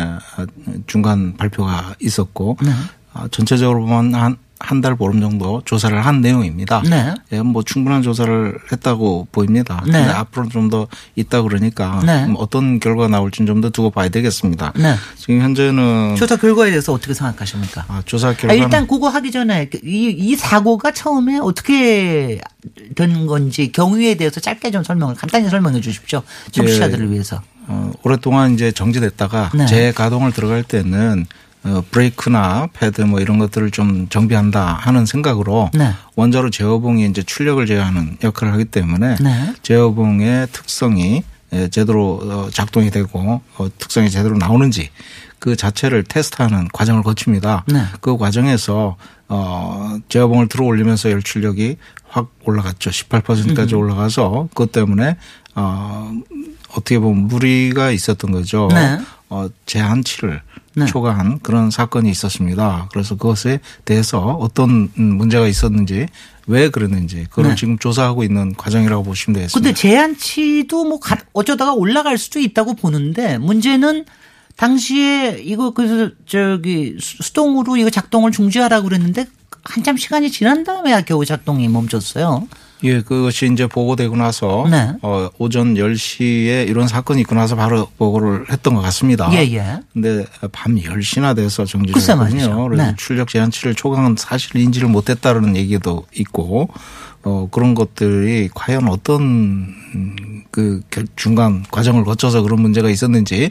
중간 발표가 있었고 네. 아, 전체적으로 보면 한 한 달 보름 정도 조사를 한 내용입니다. 네. 예, 뭐 충분한 조사를 했다고 보입니다. 네. 앞으로 좀 더 있다 그러니까 네. 음, 어떤 결과가 나올지는 좀 더 두고 봐야 되겠습니다. 네. 지금 현재는 조사 결과에 대해서 어떻게 생각하십니까? 아, 조사 아, 결과 일단 그거 하기 전에 이, 이 사고가 처음에 어떻게 된 건지 경위에 대해서 짧게 좀 설명을 간단히 설명해 주십시오. 청취자들을 예. 위해서. 어, 오랫동안 이제 정지됐다가 네. 재가동을 들어갈 때는 어, 브레이크나 패드 뭐 이런 것들을 좀 정비한다 하는 생각으로 네. 원자로 제어봉이 이제 출력을 제어하는 역할을 하기 때문에 네. 제어봉의 특성이 예, 제대로 어, 작동이 되고 어, 특성이 제대로 나오는지 그 자체를 테스트하는 과정을 거칩니다. 네. 그 과정에서 어 제어봉을 들어 올리면서 열출력이 확 올라갔죠. 18%까지 음. 올라가서 그것 때문에 어 어떻게 보면 무리가 있었던 거죠. 네. 어 제한치를 네. 초과한 그런 사건이 있었습니다. 그래서 그것에 대해서 어떤 음, 문제가 있었는지 왜 그랬는지 그걸 네. 지금 조사하고 있는 과정이라고 보시면 되겠습니다. 근데 제한치도 뭐 가- 어쩌다가 올라갈 수도 있다고 보는데 문제는 당시에 이거 그래서 저기 수- 수동으로 이거 작동을 중지하라고 그랬는데 한참 시간이 지난 다음에야 겨우 작동이 멈췄어요. 예, 그것이 이제 보고되고 나서 네. 어, 오전 10시에 이런 사건이 있고 나서 바로 보고를 했던 것 같습니다. 예, 예. 근데 밤 10시나 돼서 정지됐거든요. 말이죠. 그래서 네. 출력 제한치를 초과한 사실 인지를 못했다는 얘기도 있고 어, 그런 것들이 과연 어떤 음, 그 결- 중간 과정을 거쳐서 그런 문제가 있었는지.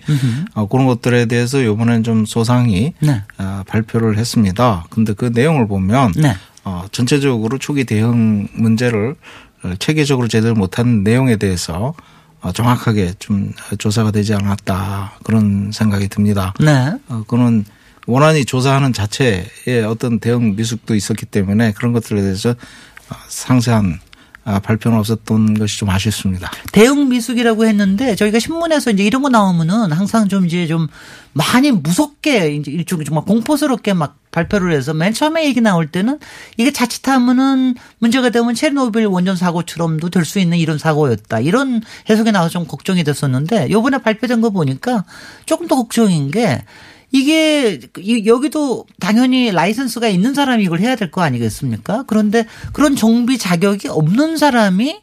어, 그런 것들에 대해서 이번엔 좀 소상히 네. 아, 발표를 했습니다. 근데 그 내용을 보면 네. 어, 전체적으로 초기 대응 문제를 어, 체계적으로 제대로 못한 내용에 대해서 어, 정확하게 좀 조사가 되지 않았다 그런 생각이 듭니다. 네. 어, 그는 원안이 조사하는 자체에 어떤 대응 미숙도 있었기 때문에 그런 것들에 대해서 어, 상세한 아, 발표는 없었던 것이 좀 아쉽습니다. 대응 미숙이라고 했는데 저희가 신문에서 이제 이런 거 나오면은 항상 좀 이제 좀 많이 무섭게 이제 일종의 정말 공포스럽게 막 발표를 해서 맨 처음에 얘기 나올 때는 이게 자칫하면은 문제가 되면 체르노빌 원전 사고처럼도 될 수 있는 이런 사고였다. 이런 해석이 나와서 좀 걱정이 됐었는데 요번에 발표된 거 보니까 조금 더 걱정인 게 이게 이- 여기도 당연히 라이선스가 있는 사람이 이걸 해야 될 거 아니겠습니까? 그런데 그런 정비 자격이 없는 사람이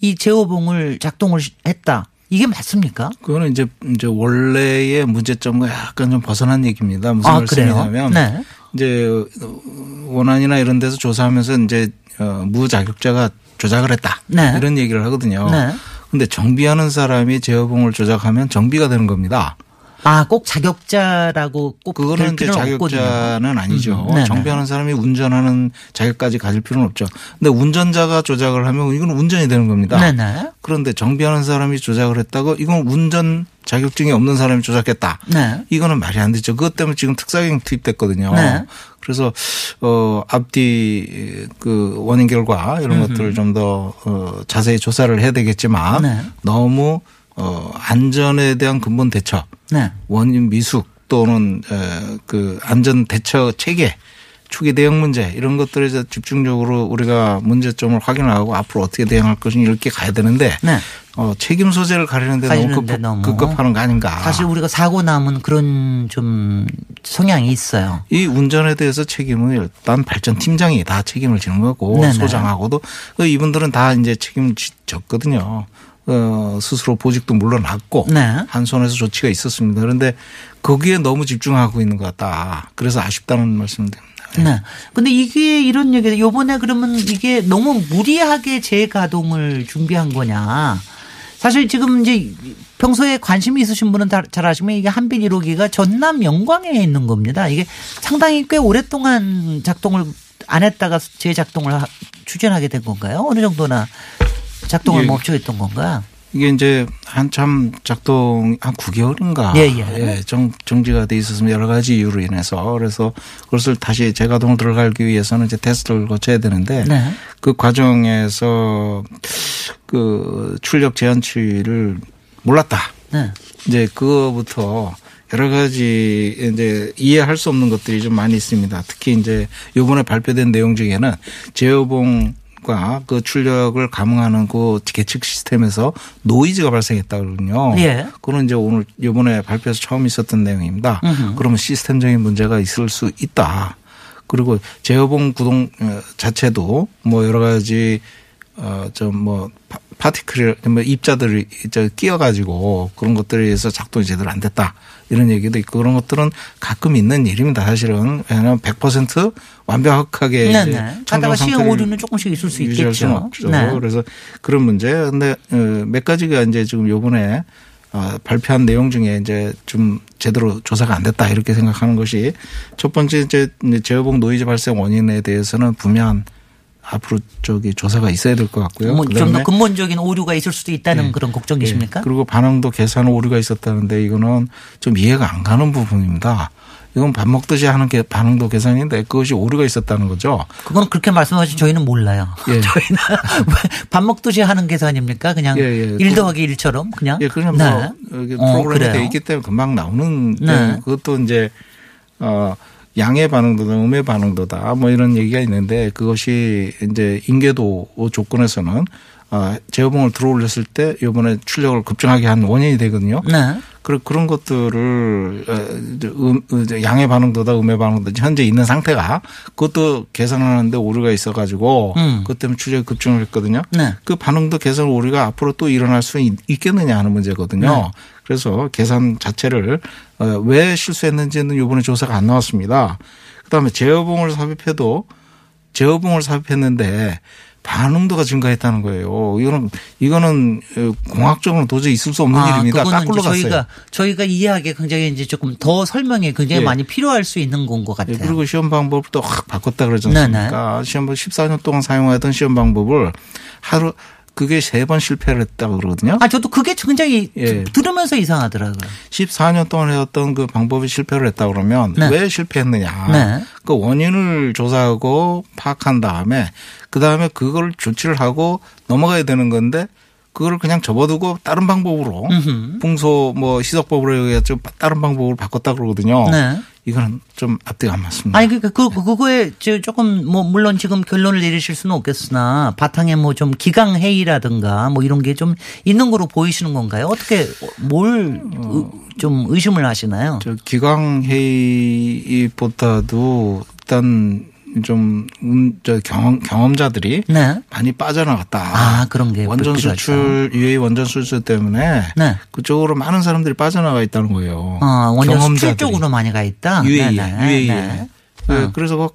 이 제어봉을 작동을 했다. 이게 맞습니까? 그거는 이제 이제 원래의 문제점과 약간 좀 벗어난 얘기입니다. 무슨 아? 말씀이냐면 네. 이제 원안이나 이런 데서 조사하면서 이제 어, 무자격자가 조작을 했다 네. 이런 얘기를 하거든요. 네. 근데 정비하는 사람이 제어봉을 조작하면 정비가 되는 겁니다. 아, 꼭 자격자라고 꼭 그거는 될 이제 없거든요. 자격자는 아니죠. 음. 정비하는 사람이 운전하는 자격까지 가질 필요는 없죠. 근데 운전자가 조작을 하면 이건 운전이 되는 겁니다. 네네. 그런데 정비하는 사람이 조작을 했다고 이건 운전 자격증이 없는 사람이 조작했다. 네. 이거는 말이 안 되죠. 그것 때문에 지금 특사경 투입됐거든요. 네. 그래서 어 앞뒤 그 원인 결과 이런 음흠. 것들을 좀 더 어, 자세히 조사를 해야 되겠지만 네. 너무 어 안전에 대한 근본 대처, 네. 원인 미숙 또는 에, 그 안전 대처 체계 초기 대응 문제 이런 것들에 대해서 집중적으로 우리가 문제점을 확인하고 앞으로 어떻게 대응할 것인지 이렇게 가야 되는데 네. 어, 책임 소재를 가리는데 너무 급, 너무. 급급하는 거 아닌가. 사실 우리가 사고 나면 그런 좀 성향이 있어요. 이 운전에 대해서 책임은 일단 발전 팀장이 다 책임을 지는 거고 네네. 소장하고도 그 이분들은 다 이제 책임을 지- 졌거든요. 어, 스스로 보직도 물러났고 네. 한 손에서 조치가 있었습니다. 그런데 거기에 너무 집중하고 있는 것 같다. 그래서 아쉽다는 말씀드립니다. 네. 근데 이게 이런 얘기, 요번에 그러면 이게 너무 무리하게 재가동을 준비한 거냐. 사실 지금 이제 평소에 관심이 있으신 분은 다- 잘 아시면 이게 한빛 1호기가 전남 영광에 있는 겁니다. 이게 상당히 꽤 오랫동안 작동을 안 했다가 재작동을 하- 추진하게 된 건가요? 어느 정도나 작동을 예. 멈춰 있던 건가? 이게 이제 한참 작동 한 9개월인가 예, 예. 정, 정지가 돼 있었으면 여러 가지 이유로 인해서 그래서 그것을 다시 재가동을 들어가기 위해서는 이제 테스트를 거쳐야 되는데 네. 그 과정에서 그 출력 제한치를 몰랐다. 네. 이제 그거부터 여러 가지 이제 이해할 수 없는 것들이 좀 많이 있습니다. 특히 이제 요번에 발표된 내용 중에는 제어봉 과그 출력을 감응하는 그 계측 시스템에서 노이즈가 발생했다 그러거든요. 예. 그건 이제 오늘 요번에 발표에서 처음 있었던 내용입니다. 음흠. 그러면 시스템적인 문제가 있을 수 있다. 그리고 제어봉 구동 어, 자체도 뭐 여러 가지 어좀뭐 파티클 뭐 입자들이 끼어가지고 그런 것들에 의해서 작동이 제대로 안 됐다 이런 얘기도 있고 그런 것들은 가끔 있는 일입니다 사실은 왜냐하면 100% 완벽하게 네네. 청정 시험 상태를 오류는 조금씩 있을 수 수는 있겠죠. 없죠. 네. 그래서 그런 문제. 근데 어, 몇 가지가 이제 지금 요번에 어, 발표한 내용 중에 이제 좀 제대로 조사가 안 됐다 이렇게 생각하는 것이 첫 번째 이제 제어봉 노이즈 발생 원인에 대해서는 분명한 앞으로 저기 조사가 있어야 될 것 같고요. 뭐좀 그다음에 더 근본적인 오류가 있을 수도 있다는 그런 걱정이십니까? 예. 그리고 반응도 계산 오류가 있었다는데 이거는 좀 이해가 안 가는 부분입니다. 이건 밥 먹듯이 하는 게 반응도 계산인데 그것이 오류가 있었다는 거죠. 그건 그렇게 말씀하신 저희는 몰라요. (laughs) 예. 저희는 (laughs) 밥 먹듯이 하는 계산입니까? 그냥 예, 예. 일 더하기 일처럼 그냥. 예, 그냥 네. 뭐 여기 어, 프로그램이 그래요. 돼 있기 때문에 금방 나오는 네. 네. 그것도 이제 어 양의 반응도다 음의 반응도다 뭐 이런 얘기가 있는데 그것이 이제 인계도 조건에서는 어 제어봉을 들어올렸을 때 이번에 출력을 급증하게 한 원인이 되거든요. 네. 그런 그런 것들을 어, 음, 양의 반응도다 음의 반응도다 현재 있는 상태가 그것도 계산하는데 오류가 있어가지고 음. 그것 때문에 출력이 급증을 했거든요. 네. 그 반응도 계산 오류가 앞으로 또 일어날 수 있- 있겠느냐 하는 문제거든요. 네. 그래서 계산 자체를 어, 왜 실수했는지는 이번에 조사가 안 나왔습니다. 그다음에 제어봉을 삽입해도 제어봉을 삽입했는데 반응도가 증가했다는 거예요. 이거는 이거는 어, 공학적으로 도저히 있을 수 없는 일입니다. 아, 그거는 까꿀로 이제 갔어요. 저희가 저희가 이해하기에 굉장히 이제 조금 더 설명이 굉장히 예. 많이 필요할 수 있는 건 것 같아요. 예, 그리고 시험 방법을 또 확 바꿨다 그러지 네네. 않습니까? 시험 방법 14년 동안 사용하던 시험 방법을 하루 그게 세 번 실패를 했다고 그러거든요. 아, 저도 그게 굉장히 예. 들으면서 이상하더라고요. 14년 동안 해왔던 그 방법이 실패를 했다 그러면 네. 왜 실패했느냐. 네. 그 원인을 조사하고 파악한 다음에 그 다음에 그걸 조치를 하고 넘어가야 되는 건데 그걸 그냥 접어두고 다른 방법으로 음흠. 풍소 뭐 시석법으로 해가지고 다른 방법으로 바꿨다 그러거든요. 네. 이거는 좀 앞뒤가 안 맞습니다. 아니 그러니까 그 그- 그거에 저 조금 뭐 물론 지금 결론을 내리실 수는 없겠으나 바탕에 뭐 좀 기강 회의라든가 뭐 이런 게 좀 있는 거로 보이시는 건가요? 어떻게 뭘좀 의심을 하시나요? 저 기강 회의보다도 일단 좀, 음, 저 경험, 경험자들이 네. 많이 빠져나갔다. 아, 그런 게 원전. 수출, UAE 원전 수출 때문에 네. 그쪽으로 많은 사람들이 빠져나가 있다는 거예요. 아, 원전 수출 경험자들이. 쪽으로 많이 가 있다. UAE, 네네. UAE. 네. 네, 어. 그래서 그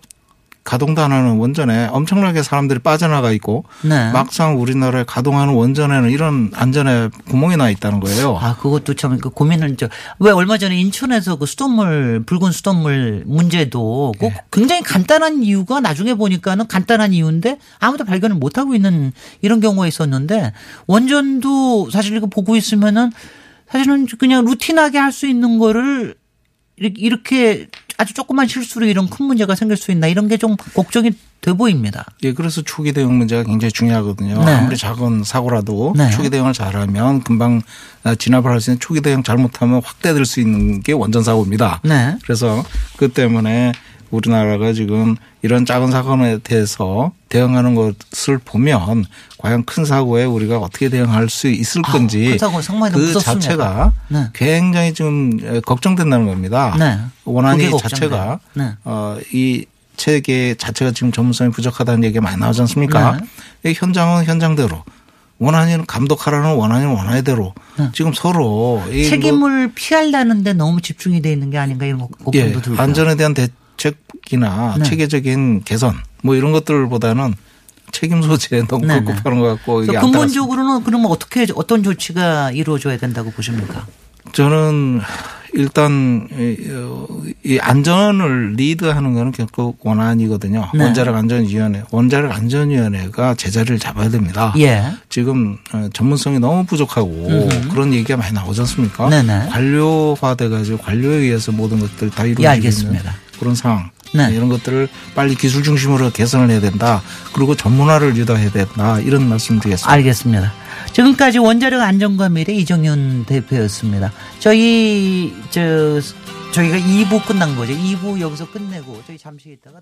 가동도 안 하는 원전에 엄청나게 사람들이 빠져나가 있고 네. 막상 우리나라에 가동하는 원전에는 이런 안전에 구멍이 나 있다는 거예요. 아, 그것도 참 그 고민을 저왜 얼마 전에 인천에서 그 수돗물 붉은 수돗물 문제도 꼭 네. 굉장히 간단한 이유가 나중에 보니까는 간단한 이유인데 아무도 발견을 못 하고 있는 이런 경우가 있었는데 원전도 사실 이거 보고 있으면은 사실은 그냥 루틴하게 할 수 있는 거를 이렇게 아주 조그만 실수로 이런 큰 문제가 생길 수 있나 이런 게 좀 걱정이 돼 보입니다. 예, 그래서 초기 대응 문제가 굉장히 중요하거든요. 네. 아무리 작은 사고라도 네. 초기 대응을 잘하면 금방 아, 진압을 할 수 있는 초기 대응 잘못하면 확대될 수 있는 게 원전 사고입니다. 네. 그래서 그 때문에 우리나라가 지금 이런 작은 사건에 대해서 대응하는 것을 보면 과연 큰 사고에 우리가 어떻게 대응할 수 있을 아, 건지 그 무섭습니다. 자체가 네. 굉장히 지금 걱정된다는 겁니다. 네. 원안이. 자체가 네. 어, 이 체계 자체가 지금 전문성이 부족하다는 얘기가 많이 나오지 않습니까? 네. 이 현장은 현장대로 원안이는 감독하라는 원안이는 원안대로 지금 서로 이 뭐- 책임을 피하려는데 너무 집중이 돼 있는 게 아닌가 이런 거- 걱정도 예, 들고요. 안전에 대한 대 책이나 네. 체계적인 개선 뭐 이런 것들보다는 책임 소재에 너무 네, 네. 급급하는 것 같고 이게. 근본적으로는 그러면 어떻게 어떤 조치가 이루어져야 된다고 보십니까? 저는 일단 이, 어, 이 안전을 리드하는 거는 결국 원안이거든요. 네. 원자력 안전위원회. 원자력 안전위원회가 제자리를 잡아야 됩니다. 예. 지금 어, 전문성이 너무 부족하고 음흠. 그런 얘기가 많이 나오지 않습니까? 네네. 관료화돼 가지고 관료에 의해서 모든 것들 다 예, 이루어지고 알겠습니다. 그런 상황. 네. 이런 것들을 빨리 기술 중심으로 개선을 해야 된다. 그리고 전문화를 유도해야 된다. 이런 말씀 드리겠습니다. 알겠습니다. 지금까지 원자력 안전과 미래 이정윤 대표였습니다. 저희 저 저희가 2부 끝난 거죠. 2부 여기서 끝내고 저희 잠시 있다가